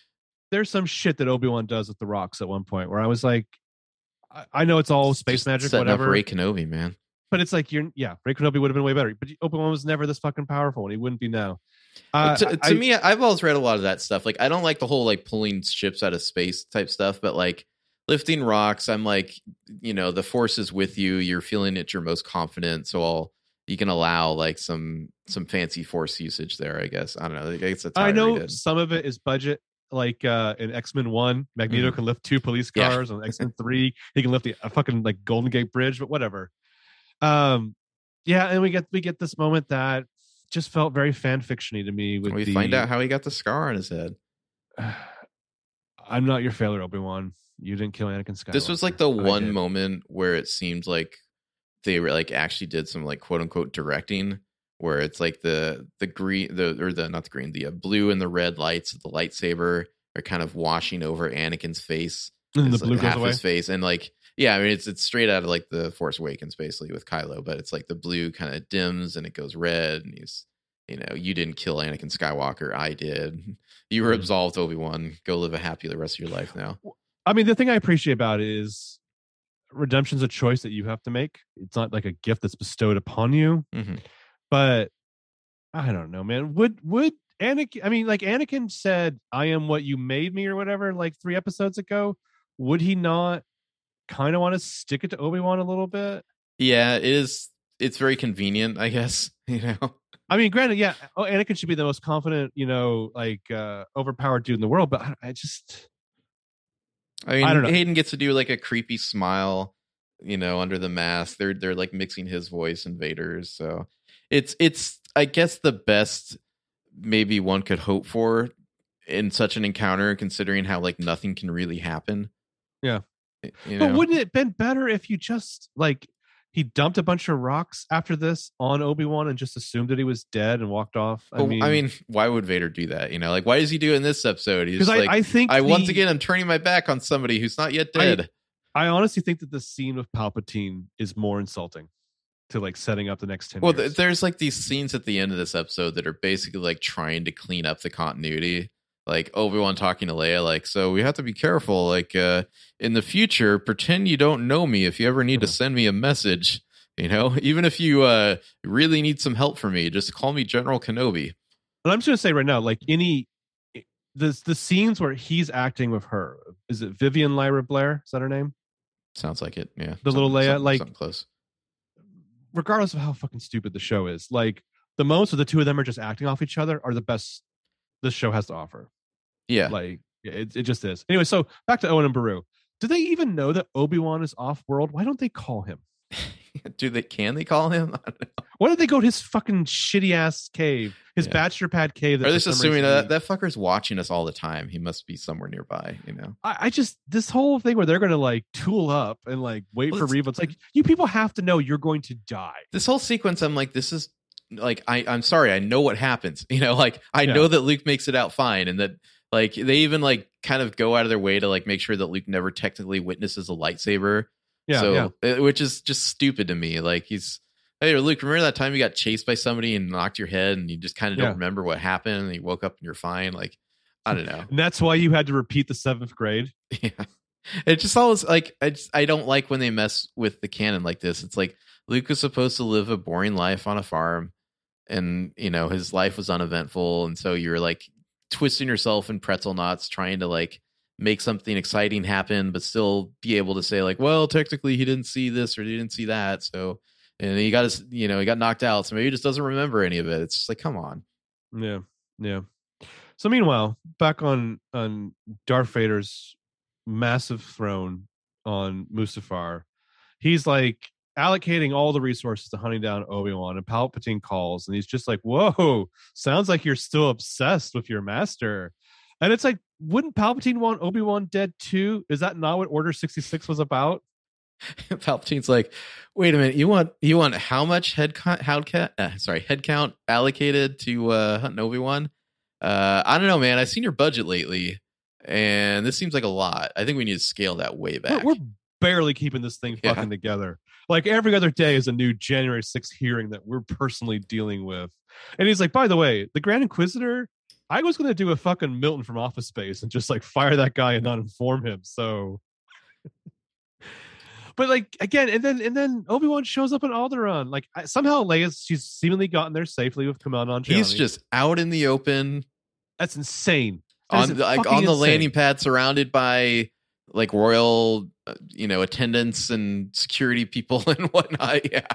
there's some shit that Obi Wan does with the rocks at one point where I was like, I, I know it's all space Just magic, whatever, up Rey Kenobi, man. but it's like you're yeah, Rey Kenobi would have been way better, but Obi Wan was never this fucking powerful, and he wouldn't be now. Uh, to, to I- me, I've always read a lot of that stuff. Like, I don't like the whole like pulling ships out of space type stuff, but like lifting rocks, I'm like, you know, the force is with you. You're feeling at your most confident, so I'll you can allow like some some fancy force usage there. I guess I don't know. I guess that's I know some of it is budget. Like uh in X Men One, Magneto Mhm. can lift two police Yeah. cars. On X Men Three, he can lift the, a fucking like Golden Gate Bridge. But whatever. Um, yeah, and we get we get this moment that just felt very fan fictiony to me. With We the, find out how he got the scar on his head. I'm not your failure, Obi Wan. You didn't kill Anakin Skywalker. This was like the one moment where it seemed like they were like actually did some like quote unquote directing where it's like the the green the or the not the green the uh, blue and the red lights of the lightsaber are kind of washing over Anakin's face And the blue like, goes half away. his face and like yeah I mean it's it's straight out of like the Force Awakens basically with Kylo but it's like the blue kind of dims and it goes red and he's you know you didn't kill Anakin Skywalker I did you were Mhm. absolved Obi Wan go live a happy the rest of your life now I mean, the thing I appreciate about it is redemption's a choice that you have to make. It's not like a gift that's bestowed upon you. Mhm. But I don't know, man. Would would Anakin? I mean, like Anakin said, "I am what you made me," or whatever, like three episodes ago. Would he not kind of want to stick it to Obi Wan a little bit? Yeah, it is. It's very convenient, I guess. You know, I mean, granted, yeah, oh, Anakin should be the most confident, you know, like uh overpowered dude in the world. But I, I just, I mean, I don't know. Hayden gets to do like a creepy smile, you know, under the mask. They're they're like mixing his voice and Vader's, so it's it's I guess the best maybe one could hope for in such an encounter, considering how like nothing can really happen. Yeah. you but wouldn't it been better if you just like he dumped a bunch of rocks after this on Obi Wan and just assumed that he was dead and walked off? But, I mean, why would Vader do that? You know, like why does he do in this episode? He's I, like, I, I think once the- again I'm turning my back on somebody who's not yet dead. I honestly think that the scene with Palpatine is more insulting to like setting up the next 10 Well, years. th- there's like these scenes at the end of this episode that are basically like trying to clean up the continuity. Like Obi Wan talking to Leia, like, so we have to be careful. Like, uh, in the future, pretend you don't know me if you ever need to Mhm. send me a message. You know, even if you uh, really need some help from me, just call me General Kenobi. and I'm just gonna say right now, like any the the scenes where he's acting with her, is it Vivian Lyra Blair? Is that her name? Sounds like it. Yeah. The little Leia, something- like- something close. regardless of how fucking stupid the show is, like the moments where the two of them are just acting off each other are the best this show has to offer. Yeah. Like it, it just is. Anyway, so back to Owen and Beru. Do they even know that Obi Wan is off world? Why don't they call him? Do they? Can they call him? I don't know. Why don't they go to his fucking shitty ass cave, his Yeah. bachelor pad cave? Are just assuming that that fucker's watching us all the time. He must be somewhere nearby. You know. I, I just this whole thing where they're gonna like tool up and like wait Well, for Reva. It's like you people have to know you're going to die. this whole sequence i'm like this is like I, i'm sorry i know what happens you know like i Yeah. know that luke makes it out fine and that like they even like kind of go out of their way to like make sure that luke never technically witnesses a lightsaber Yeah, so yeah. uh, which is just stupid to me like he's hey luke remember that time you got chased by somebody and knocked your head and you just kind of don't Yeah. remember what happened and you woke up and you're fine like i don't know And that's why you had to repeat the seventh grade. yeah. It just always like I just I don't like when they mess with the canon like this. It's like Luke was supposed to live a boring life on a farm and you know his life was uneventful and so you're like twisting yourself in pretzel knots trying to like make something exciting happen but still be able to say like well technically he didn't see this or he didn't see that so and he got his you know he got knocked out so maybe he just doesn't remember any of it it's just like come on Yeah, yeah. So meanwhile, back on on Darth Vader's massive throne on Mustafar, he's like allocating all the resources to hunting down Obi Wan, and Palpatine calls, and he's just like, "Whoa, sounds like you're still obsessed with your master." And it's like, wouldn't Palpatine want Obi Wan dead too? Is that not what Order sixty six was about? Palpatine's like, wait a minute, you want you want how much head count, how uh, sorry head count allocated to uh, hunting Obi Wan? Uh, I don't know, man. I've seen your budget lately, and this seems like a lot. I think we need to scale that way We're, back. we're barely keeping this thing Yeah. fucking together. Like every other day is a new January 6th hearing that we're personally dealing with. And he's like, by the way, the Grand Inquisitor, I was going to do a fucking Milton from Office Space and just like fire that guy and not inform him. So. but like again, and then and then Obi Wan shows up in Alderaan. Like I, somehow Leia's she's seemingly gotten there safely with Kamal on. He's just out in the open that's insane. That on the, like on the insane. landing pad, surrounded by like royal, uh, you know, attendants and security people and whatnot. Yeah,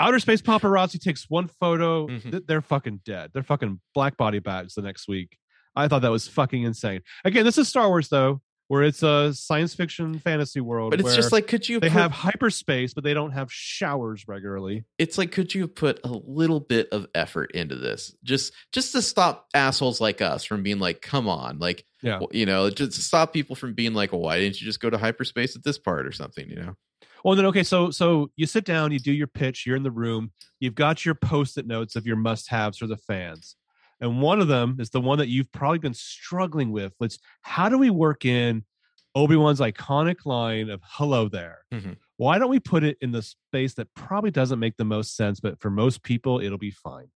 Outer space paparazzi takes one photo. Mhm. They're fucking dead. They're fucking black body bags the next week. I thought that was fucking insane. Again, this is Star Wars though, where it's a science fiction fantasy world. but it's where just like, could you they put- have hyperspace, but they don't have showers regularly. it's like could you put a little bit of effort into this just just to stop assholes like us from being like come on like Yeah. you know just stop people from being like well why didn't you just go to hyperspace at this part or something you know Well, then okay, so so you sit down, you do your pitch, you're in the room, you've got your post-it notes of your must-haves for the fans. And one of them is the one that you've probably been struggling with. It's how do we work in Obi-Wan's iconic line of hello there? Mhm. Why don't we put it in the space that probably doesn't make the most sense, but for most people it'll be fine.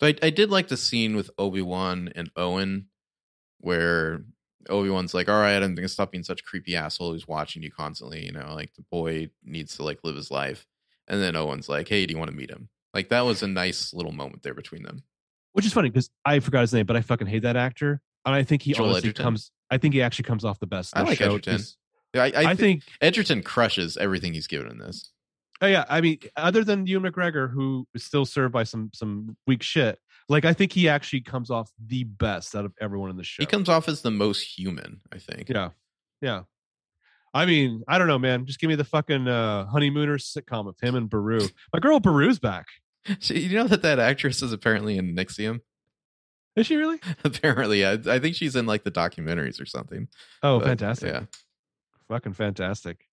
so I, I did like the scene with obi-wan and owen where obi-wan's like all right i'm gonna stop being such a creepy asshole who's watching you constantly you know like the boy needs to like live his life and then owen's like hey do you want to meet him like that was a nice little moment there between them Which is funny because I forgot his name, but I fucking hate that actor. And I think he Joel honestly Edgerton? comes I think he actually comes off the best. I like show. Edgerton. I, I, I think Edgerton crushes everything he's given in this. Oh yeah, I mean, other than Ewan McGregor, who is still served by some some weak shit, like I think he actually comes off the best out of everyone in the show. He comes off as the most human, I think. yeah, yeah. I mean, I don't know, man. Just give me the fucking uh, honeymooners sitcom of him and Beru. My girl Beru's back. So you know that that actress is apparently in NXIVM. Is she really? apparently, I, I think she's in like the documentaries or something. Oh, But, fantastic! Yeah, Fucking fantastic.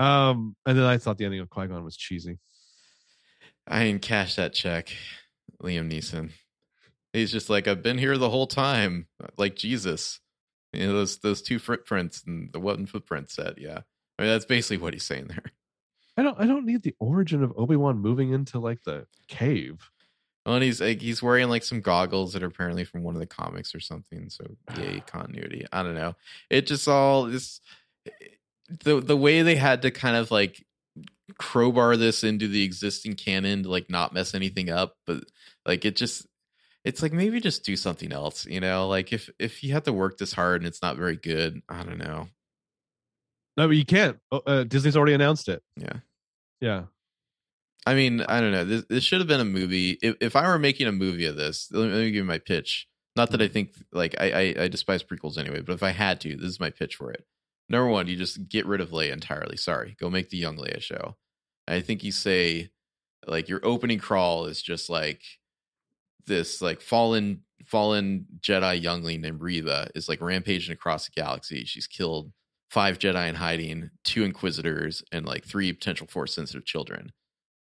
Um, and then I thought the ending of Qui Gon was cheesy. I didn't cash that check, Liam Neeson. He's just like I've been here the whole time, like Jesus. You know those those two footprints and the one footprint set. Yeah, I mean that's basically what he's saying there. I don't. I don't need the origin of Obi Wan moving into like the cave. Well, and he's like he's wearing like some goggles that are apparently from one of the comics or something. So yay continuity. I don't know. It just all this eh, the the way they had to kind of like crowbar this into the existing canon to like not mess anything up, but like it just it's like maybe just do something else, you know? Like if if you have to work this hard and it's not very good, I don't know. No, but you can't. Oh, Uh, Disney's already announced it. Yeah. Yeah. I mean, I don't know. This, this should have been a movie. If, if I were making a movie of this, let me, let me give you my pitch. Not that I think like I, I I despise prequels anyway, but if I had to, this is my pitch for it. Number one, you just get rid of Leia entirely. Sorry, go make the young Leia show. I think you say like your opening crawl is just like this like fallen fallen Jedi youngling named Reva is like rampaging across the galaxy. She's killed five Jedi in hiding, two Inquisitors, and like three potential Force sensitive children.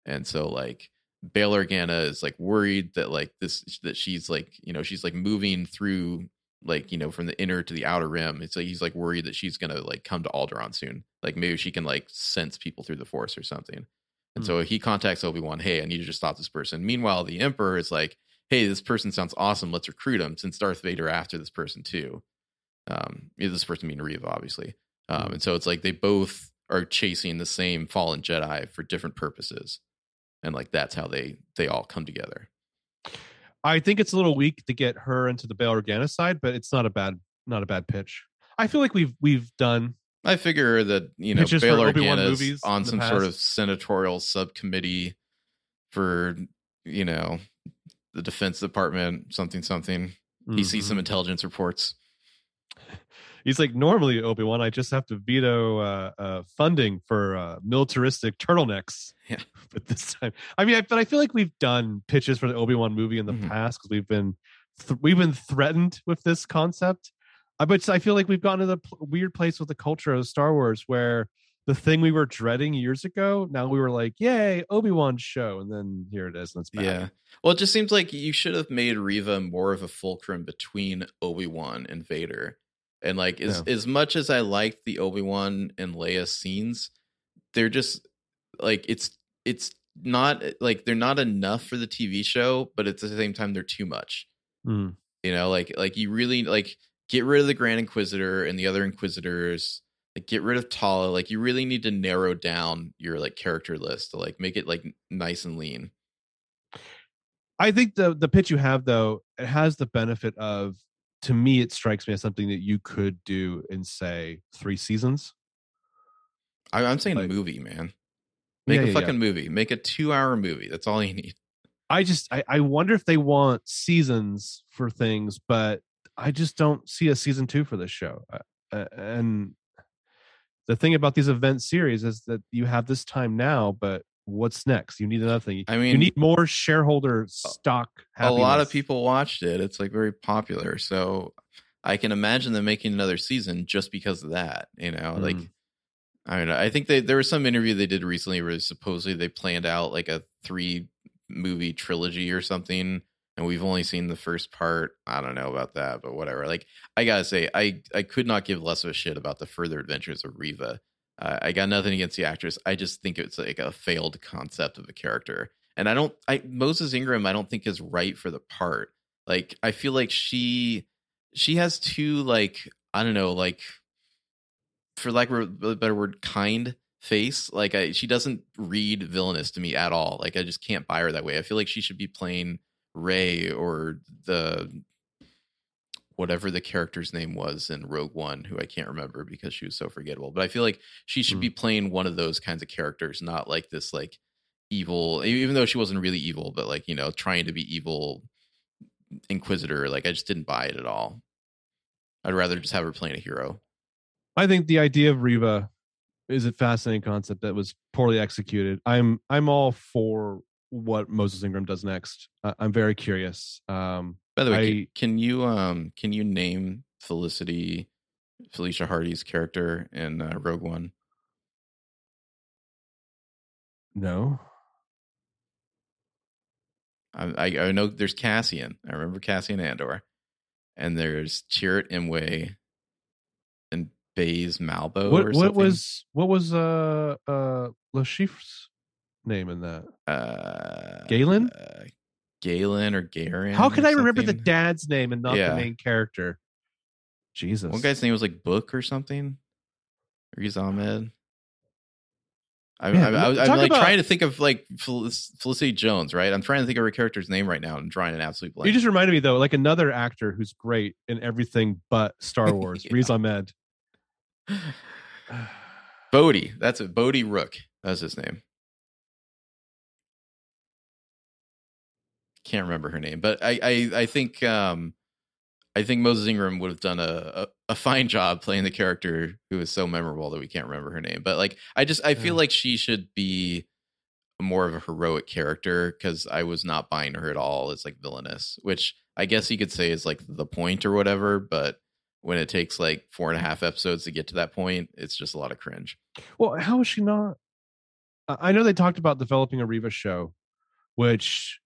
And so like Bail Organa is like worried that like this that she's like you know she's like moving through like you know from the inner to the outer rim. It's like he's like worried that she's gonna like come to Alderaan soon. Like maybe she can like sense people through the Force or something. And so he contacts Obi Wan. Hey, I need you to stop this person. Meanwhile, the Emperor is like, Hey, this person sounds awesome. Let's recruit him. Since Darth Vader after this person too. Um, this person being Reva, obviously. Um, and so it's like they both are chasing the same fallen Jedi for different purposes, and like that's how they they all come together. I think it's a little weak to get her into the Bail Organa side, but it's not a bad not a bad pitch. I feel like we've we've done I figure that you know Bail Organa on some sort of senatorial subcommittee for you know the Defense Department, something something. He sees some mm-hmm. intelligence reports. He's like normally Obi Wan. I just have to veto uh, uh, funding for uh, militaristic turtlenecks. Yeah. but this time, I mean, I, but I feel like we've done pitches for the Obi Wan movie in the Mhm. past because we've been th- we've been threatened with this concept. Uh, but I feel like we've gotten to the p- weird place with the culture of Star Wars where the thing we were dreading years ago, now we were like, "Yay, Obi Wan show!" And then here it is, and it's back. Yeah. Well, it just seems like you should have made Reva more of a fulcrum between Obi Wan and Vader. And like as as much as I liked the Obi Wan and Leia scenes, they're just like it's it's not like they're not enough for the TV show, but at the same time they're too much. Mm. You know, like like you really like get rid of the Grand Inquisitor and the other Inquisitors. Like get rid of Tala. Like you really need to narrow down your like character list to like make it like nice and lean. I think the the pitch you have though it has the benefit of to me it strikes me as something that you could do in say three seasons. I, am saying Like- movie, man. Make Yeah, a yeah, yeah. fucking movie. Make a two hour movie. That's all you need. I just I, I wonder if they want seasons for things, but I just don't see a season two for this show. Uh, uh, and the thing about these event series is that you have this time now, but what's next? You need another thing. I mean, you need more shareholder stock. a lot of people watched it. It's like very popular. So I can imagine them making another season just because of that. You know, like Mm. I don't know. I think they there was some interview they did recently where supposedly they planned out like a three movie trilogy or something. And we've only seen the first part. I don't know about that, but whatever. Like I gotta say, I I could not give less of a shit about the further adventures of Reva. Uh, I got nothing against the actress. I just think it's like a failed concept of a character, and I don't. I Moses Ingram, I don't think is right for the part. Like I feel like she she has two, like I don't know like for lack of a better word, kind face. Like I, she doesn't read villainous to me at all. Like I just can't buy her that way. I feel like she should be playing Rey or the whatever the character's name was in Rogue One, who I can't remember because she was so forgettable. But I feel like she should Hmm. be playing one of those kinds of characters, not like this like evil, even though she wasn't really evil, but like, you know, trying to be evil inquisitor. Like I just didn't buy it at all. I'd rather just have her playing a hero. I think the idea of Reva is a fascinating concept that was poorly executed. I'm I'm all for what Moses Ingram does next. Uh, I'm very curious. Um, By the way, I- can, you um can you name Felicity Felicia Hardy's character in uh, Rogue One? no, I, I I know there's Cassian. I remember Cassian Andor, and there's Chirrut Imwe and Baze Malbo. or what what was what was uh uh Le Chiffre's name in that? uh Galen? Uh, Galen or Garen? How can I remember the dad's name and not Yeah. the main character? Jesus. One guy's name was like Book or something. Riz Ahmed. I'm, Man, I'm, I'm, I'm like about- trying to think of like Felicity Jones, right? I'm trying to think of her character's name right now. I'm drawing an absolute blank. You just reminded me though, like another actor who's great in everything but Star Wars, Yeah. Riz Ahmed. Bodhi. That's it. Bodhi Rook. That's his name. Can't remember her name, but I I, I think um I think Moses Ingram would have done a, a a fine job playing the character who is so memorable that we can't remember her name. But like I just I feel Yeah. like she should be more of a heroic character because I was not buying her at all as like villainous, which I guess you could say is like the point or whatever. But when it takes like four and a half episodes to get to that point, it's just a lot of cringe. Well, how is she not? I know they talked about developing a Reva show, which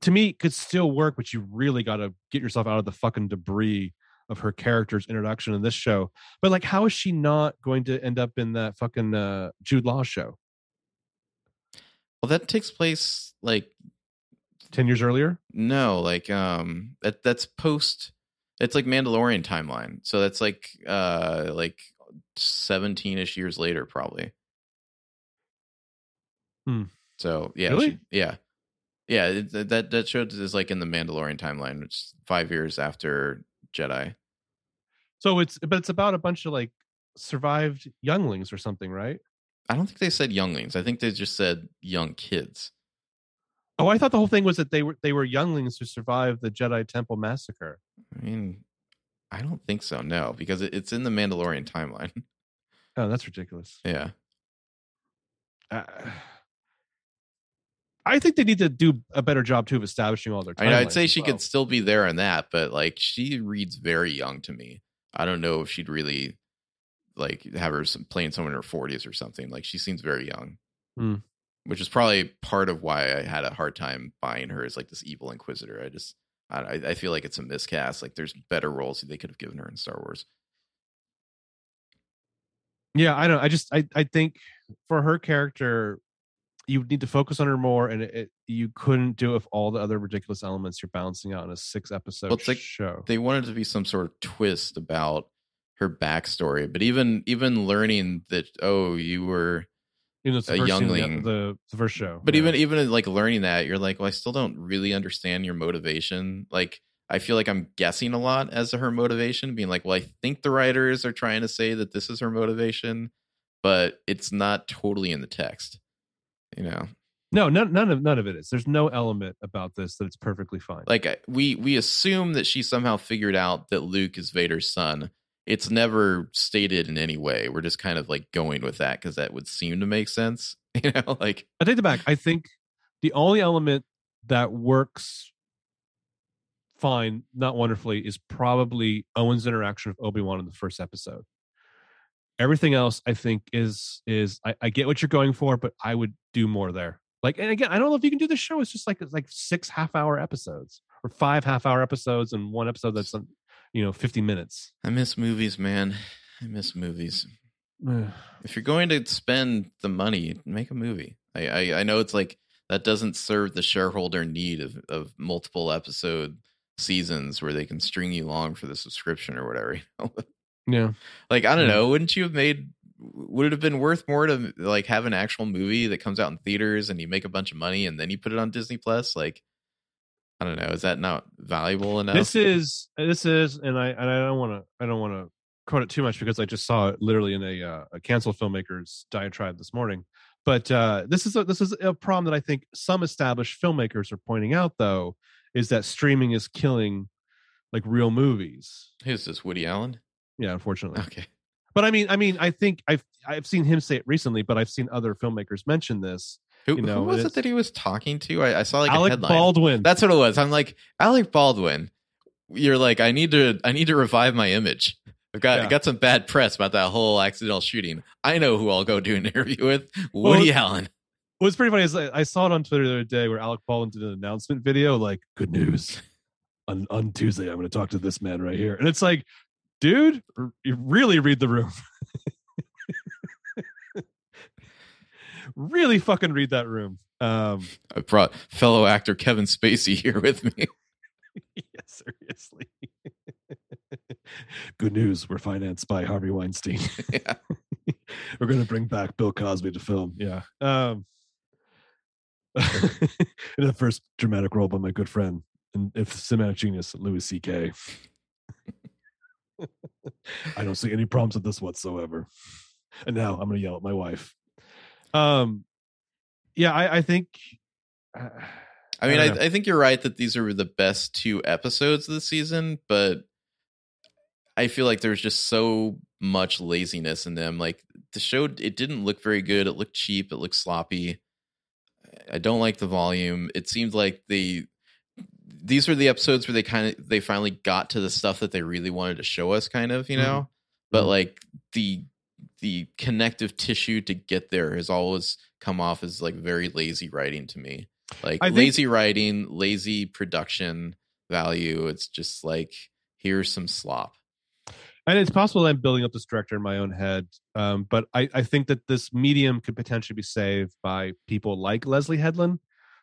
to me could still work, but you really got to get yourself out of the fucking debris of her character's introduction in this show. But like, how is she not going to end up in that fucking uh, Jude Law show Well, that takes place like ten years earlier? no, like um that that's post. It's like Mandalorian timeline, so that's like uh like seventeen ish years later, probably. Hmm. So yeah, Really? she- yeah, yeah. It, that- that show is like in the Mandalorian timeline, which is five years after Jedi. So it's but it's about a bunch of like survived younglings or something, right? I don't think they said younglings. I think they just said young kids. Oh, I thought the whole thing was that they were they were younglings who survived the Jedi Temple massacre. I mean, I don't think so. No, because it, it's in the Mandalorian timeline. Oh, that's ridiculous. yeah. Uh, I think they need to do a better job too of establishing all their. I mean, I'd say she well. could still be there in that, but like she reads very young to me. I don't know if she'd really like have her some, playing someone in her forties or something. Like she seems very young, Hmm. which is probably part of why I had a hard time buying her as like this evil inquisitor. I just I, I feel like it's a miscast. Like there's better roles they could have given her in Star Wars. Yeah, I don't. I just I I think for her character, you need to focus on her more, and it, it you couldn't do it with all the other ridiculous elements you're balancing out in a six episode Well, like show. They wanted to be some sort of twist about her backstory. But even even learning that oh you were You know, A first the- youngling. the, the first show. But Yeah. even even like learning that, you're like, well, I still don't really understand your motivation. Like, I feel like I'm guessing a lot as to her motivation, being like, well, I think the writers are trying to say that this is her motivation, but it's not totally in the text. You know, no, none, none of none of it is. There's no element about this that it's perfectly fine. like we we assume that she somehow figured out that Luke is Vader's son. It's never stated in any way. We're just kind of like going with that because that would seem to make sense. You know, like I take it back. I think the only element that works fine, not wonderfully, is probably Owen's interaction with Obi Wan in the first episode. Everything else, I think, is is I, I get what you're going for, but I would do more there. Like, and again, I don't know if you can do the show. It's just like it's like six half hour episodes or five half hour episodes and one episode that's um, you know 50 minutes. I miss movies, man. I miss movies. if you're going to spend the money, make a movie. I, I, I know it's like that doesn't serve the shareholder need of, of multiple episode seasons where they can string you along for the subscription or whatever. yeah. like I don't know, wouldn't you have made? Would it have been worth more to like have an actual movie that comes out in theaters and you make a bunch of money and then you put it on Disney Plus? Like, I don't know, is that not valuable enough? This is this is, and I and I don't want to I don't want to quote it too much because I just saw it literally in a uh, a canceled filmmakers diatribe this morning. But uh, this is a, this is a problem that I think some established filmmakers are pointing out, though, is that streaming is killing like real movies. Who's this? Woody Allen? Yeah, unfortunately. Okay. But I mean, I mean, I think I've I've seen him say it recently, but I've seen other filmmakers mention this. Who, You know, who was it that he was talking to? I, I saw like a Alec headline. Baldwin. That's what it was. I'm like Alec Baldwin. You're like I need to I need to revive my image. I've got Yeah. got some bad press about that whole accidental shooting. I know who I'll go do an interview with. Woody Allen. What's pretty funny is I I saw it on Twitter the other day where Alec Baldwin did an announcement video like, "Good news, on on Tuesday I'm going to talk to this man right here," and it's like, dude, you really read the room. really fucking read that room. Um, I brought fellow actor Kevin Spacey here with me. yeah, seriously. Good news, we're financed by Harvey Weinstein. Yeah. we're going to bring back Bill Cosby to film. Yeah. Um, in the first dramatic role by my good friend and if cinematic genius Louis C.K. I don't see any problems with this whatsoever. And now I'm going to yell at my wife. Um, yeah, I, I think. uh, I mean, I I, I, think you're right that these are the best two episodes of the season, but I feel like there's just so much laziness in them. Like the show, it didn't look very good. It looked cheap. It looked sloppy. I don't like the volume. It seemed like they these were the episodes where they kind of they finally got to the stuff that they really wanted to show us, kind of, you Mhm. know. But Mhm. like the the connective tissue to get there has always come off as like very lazy writing to me. Like think- lazy writing, lazy production value. It's just like here's some slop. and it's possible I'm building up this director in my own head, um, but I, I think that this medium could potentially be saved by people like Leslie Headland,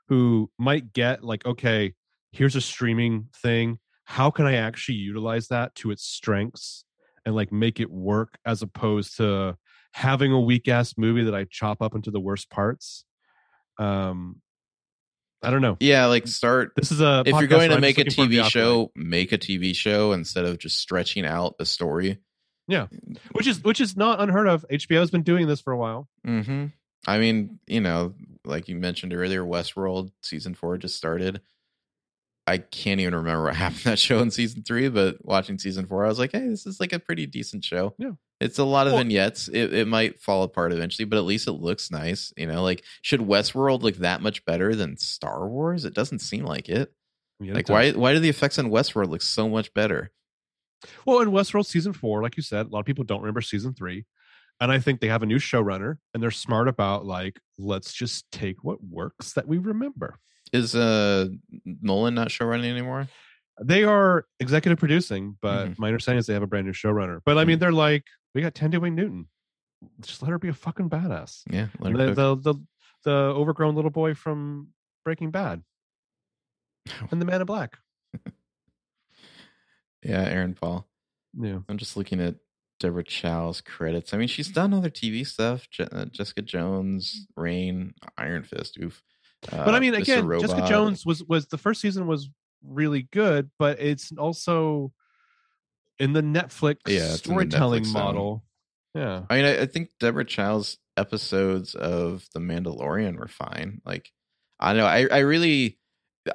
who might get like, okay, here's a streaming thing. How can I actually utilize that to its strengths and like make it work as opposed to having a weak ass movie that I chop up into the worst parts? Um, I don't know. Yeah, like start This is a if you're going to make a TV show, make a TV show instead of just stretching out a story. Yeah. Which is which is not unheard of. HBO's been doing this for a while. mm-hmm. I mean, you know, like you mentioned earlier, Westworld season four just started. I can't even remember what happened that show in season three, but watching season four, I was like, hey, this is like a pretty decent show. Yeah. It's a lot of Well- vignettes. It, it might fall apart eventually, but at least it looks nice. You know, like should Westworld look that much better than Star Wars? It doesn't seem like it. Yeah, Like it why why do the effects on Westworld look so much better? Well, in Westworld season four, like you said, a lot of people don't remember season three. And I think they have a new showrunner and they're smart about like, let's just take what works that we remember. Is uh Nolan not showrunning anymore? They are executive producing, but Mhm. my understanding is they have a brand new showrunner. But I mean, they're like, we got Thandiwe Newton. Just let her be a fucking badass. Yeah, let her The, the, the, the overgrown little boy from Breaking Bad and the Man in Black. yeah, Aaron Paul. Yeah. I'm just looking at Deborah Chow's credits. I mean, she's done other TV stuff. Je- uh, Jessica Jones, Rain, Iron Fist. Oof. Uh, but I mean, again, Jessica Jones was was the first season was really good, but it's also in the Netflix Yeah, in the storytelling Netflix zone. model. Yeah, I mean, I, I think Deborah Chow's episodes of The Mandalorian were fine. Like, I know. I, I really,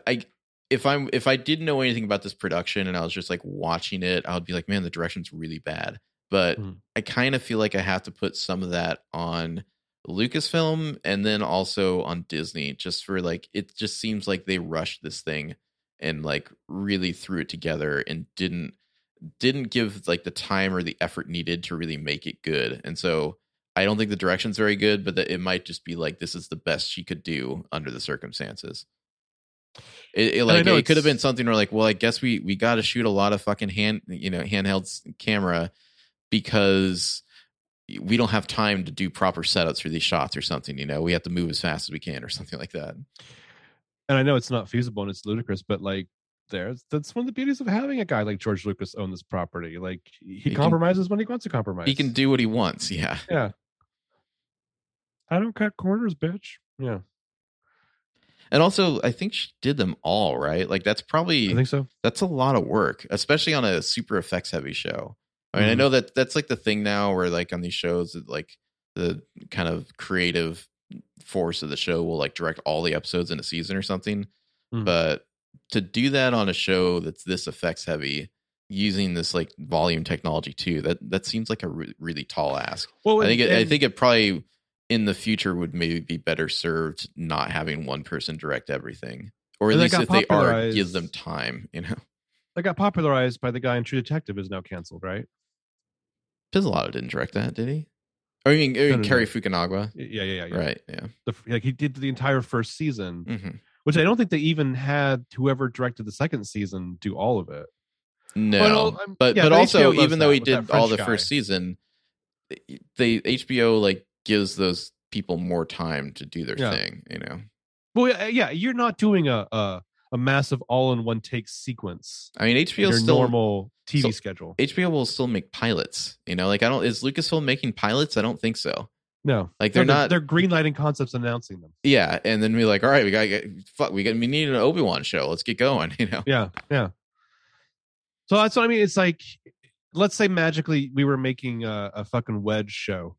I, if I'm, if I didn't know anything about this production and I was just like watching it, I would be like, man, the direction's really bad. But Mhm. I kind of feel like I have to put some of that on Lucasfilm and then also on Disney, just for like, it just seems like they rushed this thing and like really threw it together and didn't didn't give like the time or the effort needed to really make it good. And so I don't think the direction's very good, but that it might just be like this is the best she could do under the circumstances. It, it like it could have been something where like, well, I guess we we got to shoot a lot of fucking hand, you know, handheld camera because we don't have time to do proper setups for these shots or something. You know, we have to move as fast as we can or something like that. and I know it's not feasible and it's ludicrous, but like there's that's one of the beauties of having a guy like George Lucas own this property. Like he, can- compromises when he wants to compromise. He can do what he wants. Yeah. yeah. I don't cut corners, bitch. Yeah, And also, I think she did them all right. Like that's probably I think so. that's a lot of work, especially on a super effects heavy show. I mean, I Mhm. know that that's like the thing now where like on these shows like the kind of creative force of the show will like direct all the episodes in a season or something. Mhm. But to do that on a show that's this effects heavy using this like volume technology too, that that seems like a re- really tall ask. Well, I think it, I think it probably in the future would maybe be better served not having one person direct everything, or at least if they are, give them time. You know, that got popularized by the guy in True Detective is now canceled, right? Pizzolatto didn't direct that, did he? Or I mean, I mean No, no, no. Cary Fukunaga, Yeah, yeah, yeah. yeah. right? Yeah. The, like he did the entire first season, hmm which I don't think they even had whoever directed the second season do all of it. No, I'm- but yeah, but but also even though he did all the first season, they HBO like gives those people more time to do their Yeah. thing. You know, Well, yeah, yeah, you're not doing a a, a massive all-in-one take sequence. I mean HBO still normal TV so- schedule. HBO will still make pilots. You know, like I don't is Lucasfilm making pilots? I don't think so. No, Like No, they're not. They're greenlighting concepts, announcing them. yeah, and then we're like, all right, we got to get fuck. We got we need an Obi Wan show. Let's get going. You know. Yeah, yeah. So that's what I mean. It's like, let's say magically we were making a, a fucking wedge show.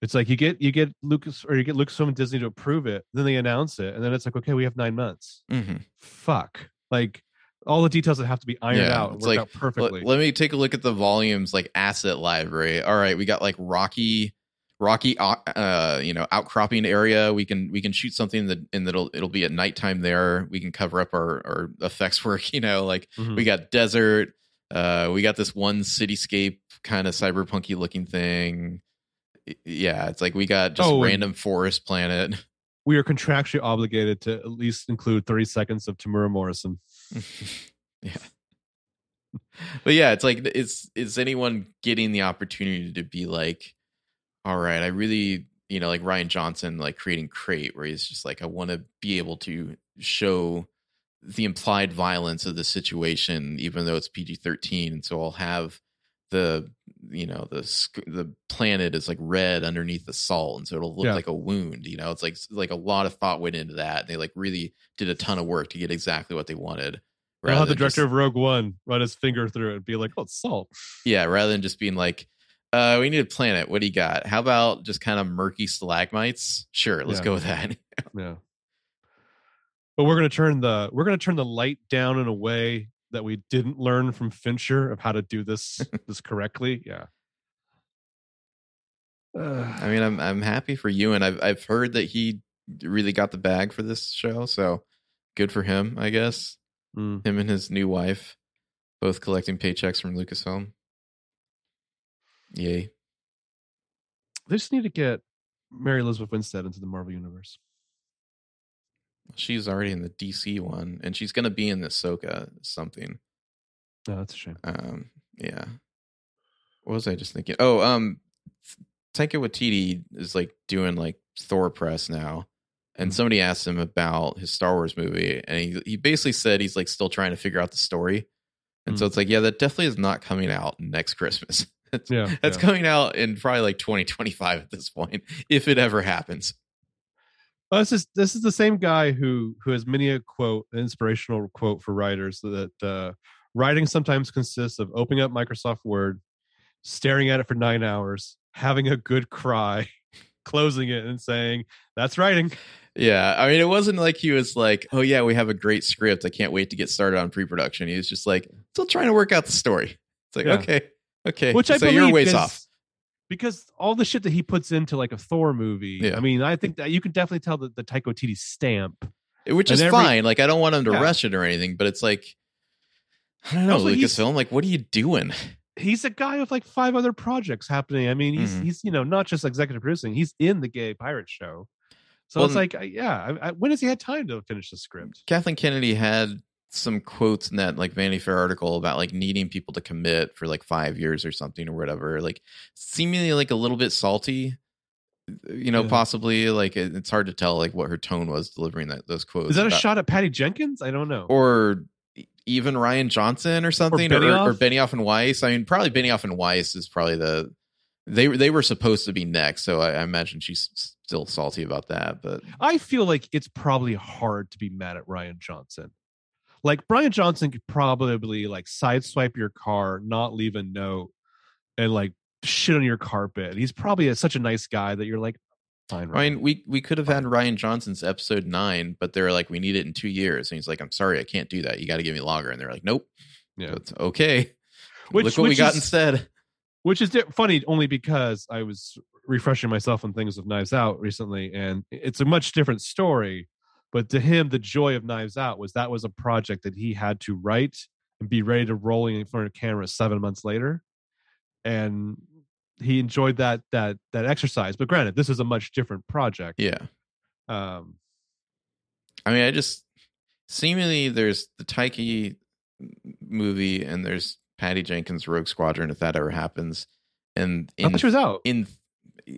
It's like you get you get Lucas or you get Lucasfilm and Disney to approve it, then they announce it, and then it's like, okay, we have nine months. hmm Fuck, like all the details that have to be ironed Yeah, out and it's like, out perfectly. Let, let me take a look at the volumes like asset library. All right, we got like Rocky, Rocky, uh, uh, you know, outcropping area. We can we can shoot something that and that'll it'll be at nighttime there. We can cover up our our effects work. You know, like Mhm. we got desert. Uh, we got this one cityscape kind of cyberpunky looking thing. Yeah, it's like we got just Oh, random forest planet. we are contractually obligated to at least include 30 seconds of Temuera Morrison. yeah. But yeah, it's like is is anyone getting the opportunity to be like, all right, I really, you know, like Rian Johnson, like creating Crait, where he's just like, I want to be able to show the implied violence of the situation, even though it's PG thirteen, and so I'll have the you know the the planet is like red underneath the salt, and so it'll look Yeah. like a wound. You know, it's like like a lot of thought went into that. They like really did a ton of work to get exactly what they wanted. I'll have the than just- director of Rogue One run his finger through it and be like, oh, it's salt. yeah, rather than just being like, uh, we need a planet. What do you got? How about just kind of murky stalagmites? Sure, let's Yeah. go with that. Yeah. But we're gonna turn the we're gonna turn the light down in a way that we didn't learn from Fincher of how to do this this correctly. Yeah. I mean, I'm I'm happy for you, and I've I've heard that he really got the bag for this show, so good for him, I guess. Mm. Him and his new wife, both collecting paychecks from Lucasfilm. Yay! They just need to get Mary Elizabeth Winstead into the Marvel universe. She's already in the DC one, and she's gonna be in the Soka something. No, that's a shame. Um, yeah. What was I just thinking? Oh, um, Taika Waititi is like doing like Thor press now, and Mhm. somebody asked him about his Star Wars movie, and he he basically said he's like still trying to figure out the story, and so Mhm. it's like, yeah, that definitely is not coming out next Christmas. That's, Yeah, that's yeah. coming out in probably like 2025 at this point, if it ever happens. Well, this is this is the same guy who who has many a quote, an inspirational quote for writers that uh, writing sometimes consists of opening up Microsoft Word, staring at it for nine hours, having a good cry, closing it, and saying, "That's writing." Yeah, I mean, it wasn't like he was like, "Oh yeah, we have a great script. I can't wait to get started on pre-production." He was just like, "Still trying to work out the story." It's like, Yeah. okay, okay, Which I so believe you're ways is- off. Because all the shit that he puts into like a Thor movie. Yeah. I mean, I think that you can definitely tell the the Taika Waititi stamp. which is every- fine. Like, I don't want him to Yeah. rush it or anything, but it's like, I don't know, Also, Lucasfilm. Like, what are you doing? He's a guy with like five other projects happening. I mean, he's Mhm. he's you know not just executive producing. He's in the Gay Pirate Show. So Well, it's like, yeah, I, I, when has he had time to finish the script? Kathleen Kennedy had some quotes in that like Vanity Fair article about like needing people to commit for like five years or something or whatever. Like, seemingly like a little bit salty. You know, Yeah. possibly like it- it's hard to tell like what her tone was delivering that those quotes. Is that a shot at Patty Jenkins? I don't know. or even Rian Johnson or something, or, Benioff? or, Benioff and Weiss. I mean, probably Benioff and Weiss is probably the they they were supposed to be next, so I, I imagine she's still salty about that. But I feel like it's probably hard to be mad at Rian Johnson. Like Brian Johnson could probably like sideswipe your car, not leave a note, and like shit on your carpet. He's probably a, such a nice guy that you're like, fine. I Rian. mean, we we could have had Rian Johnson's episode nine, but they're like, we need it in two years, and he's like, I'm sorry, I can't do that. You got to give me longer, and they're like, Nope. Yeah. It's okay. Which- Look what we got is- instead. which is funny only because I was refreshing myself on things with Knives Out recently, and it's a much different story. But to him, the joy of Knives Out was that was a project that he had to write and be ready to rolling in front of camera seven months later, and he enjoyed that that that exercise. But granted, this is a much different project. Yeah. Um, I mean, I just seemingly there's the Taika movie and there's Patty Jenkins Rogue Squadron if that ever happens, and I in thought she was out. in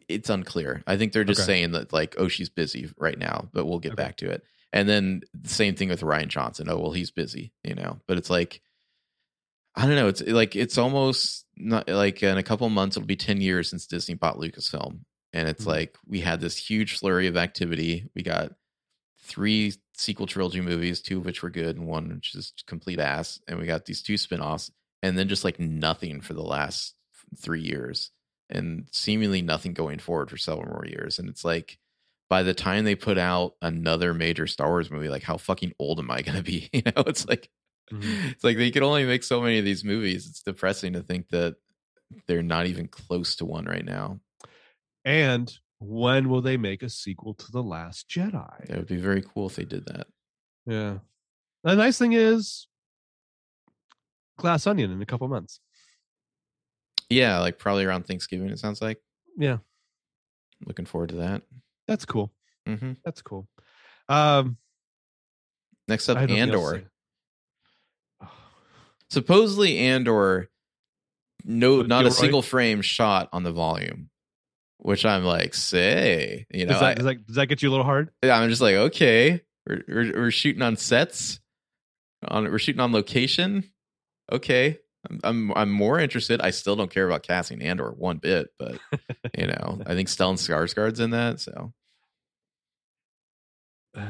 it's unclear. I think they're just Okay. saying that like, oh, she's busy right now, but we'll get Okay. back to it. And then the same thing with Rian Johnson. Oh, well, he's busy, you know. But it's like, I don't know. It's like it's almost not like in a couple months it'll be ten years since Disney bought Lucasfilm, and it's Mhm. like we had this huge flurry of activity. We got three sequel trilogy movies, two of which were good, and one which is complete ass. And we got these two spin-offs, and then just like nothing for the last three years and seemingly nothing going forward for several more years. And it's like by the time they put out another major Star Wars movie, like how fucking old am I gonna be? You know, it's like Mhm. it's like they can only make so many of these movies. It's depressing to think that they're not even close to one right now. And when will they make a sequel to the Last Jedi? It would be very cool if they did that. Yeah. The nice thing is, Glass Onion in a couple months. Yeah, like probably around Thanksgiving, it sounds like. Yeah, Looking forward to that. that's cool. hmm That's cool. Um, Next up, I have nothing else to Andor. Supposedly Andor, no, With not a single frame shot on the volume, which I'm like, say, you know, does, that, does, that, does that get you a little hard? I, I'm just like, okay, we're, we're we're shooting on sets, on we're shooting on location. Okay, I'm I'm, I'm more interested. I still don't care about Cassian Andor one bit, but you know, I think Stellan Skarsgård's in that, so.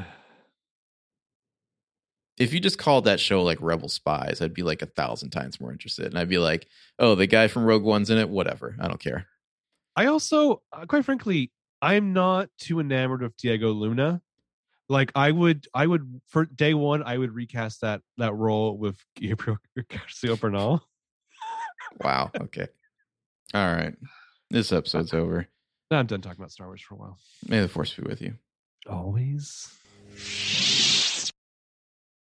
if you just called that show like Rebel Spies, I'd be like a thousand times more interested. And I'd be like, oh, the guy from Rogue One's in it. Whatever. I don't care. I also, uh, quite frankly, I'm not too enamored of Diego Luna. Like I would, I would for day one, I would recast that that role with Gabriel Garcia Bernal. Wow. Okay. All right. This uh, episode's over. Now I'm done talking about Star Wars for a while. May the force be with you. Always.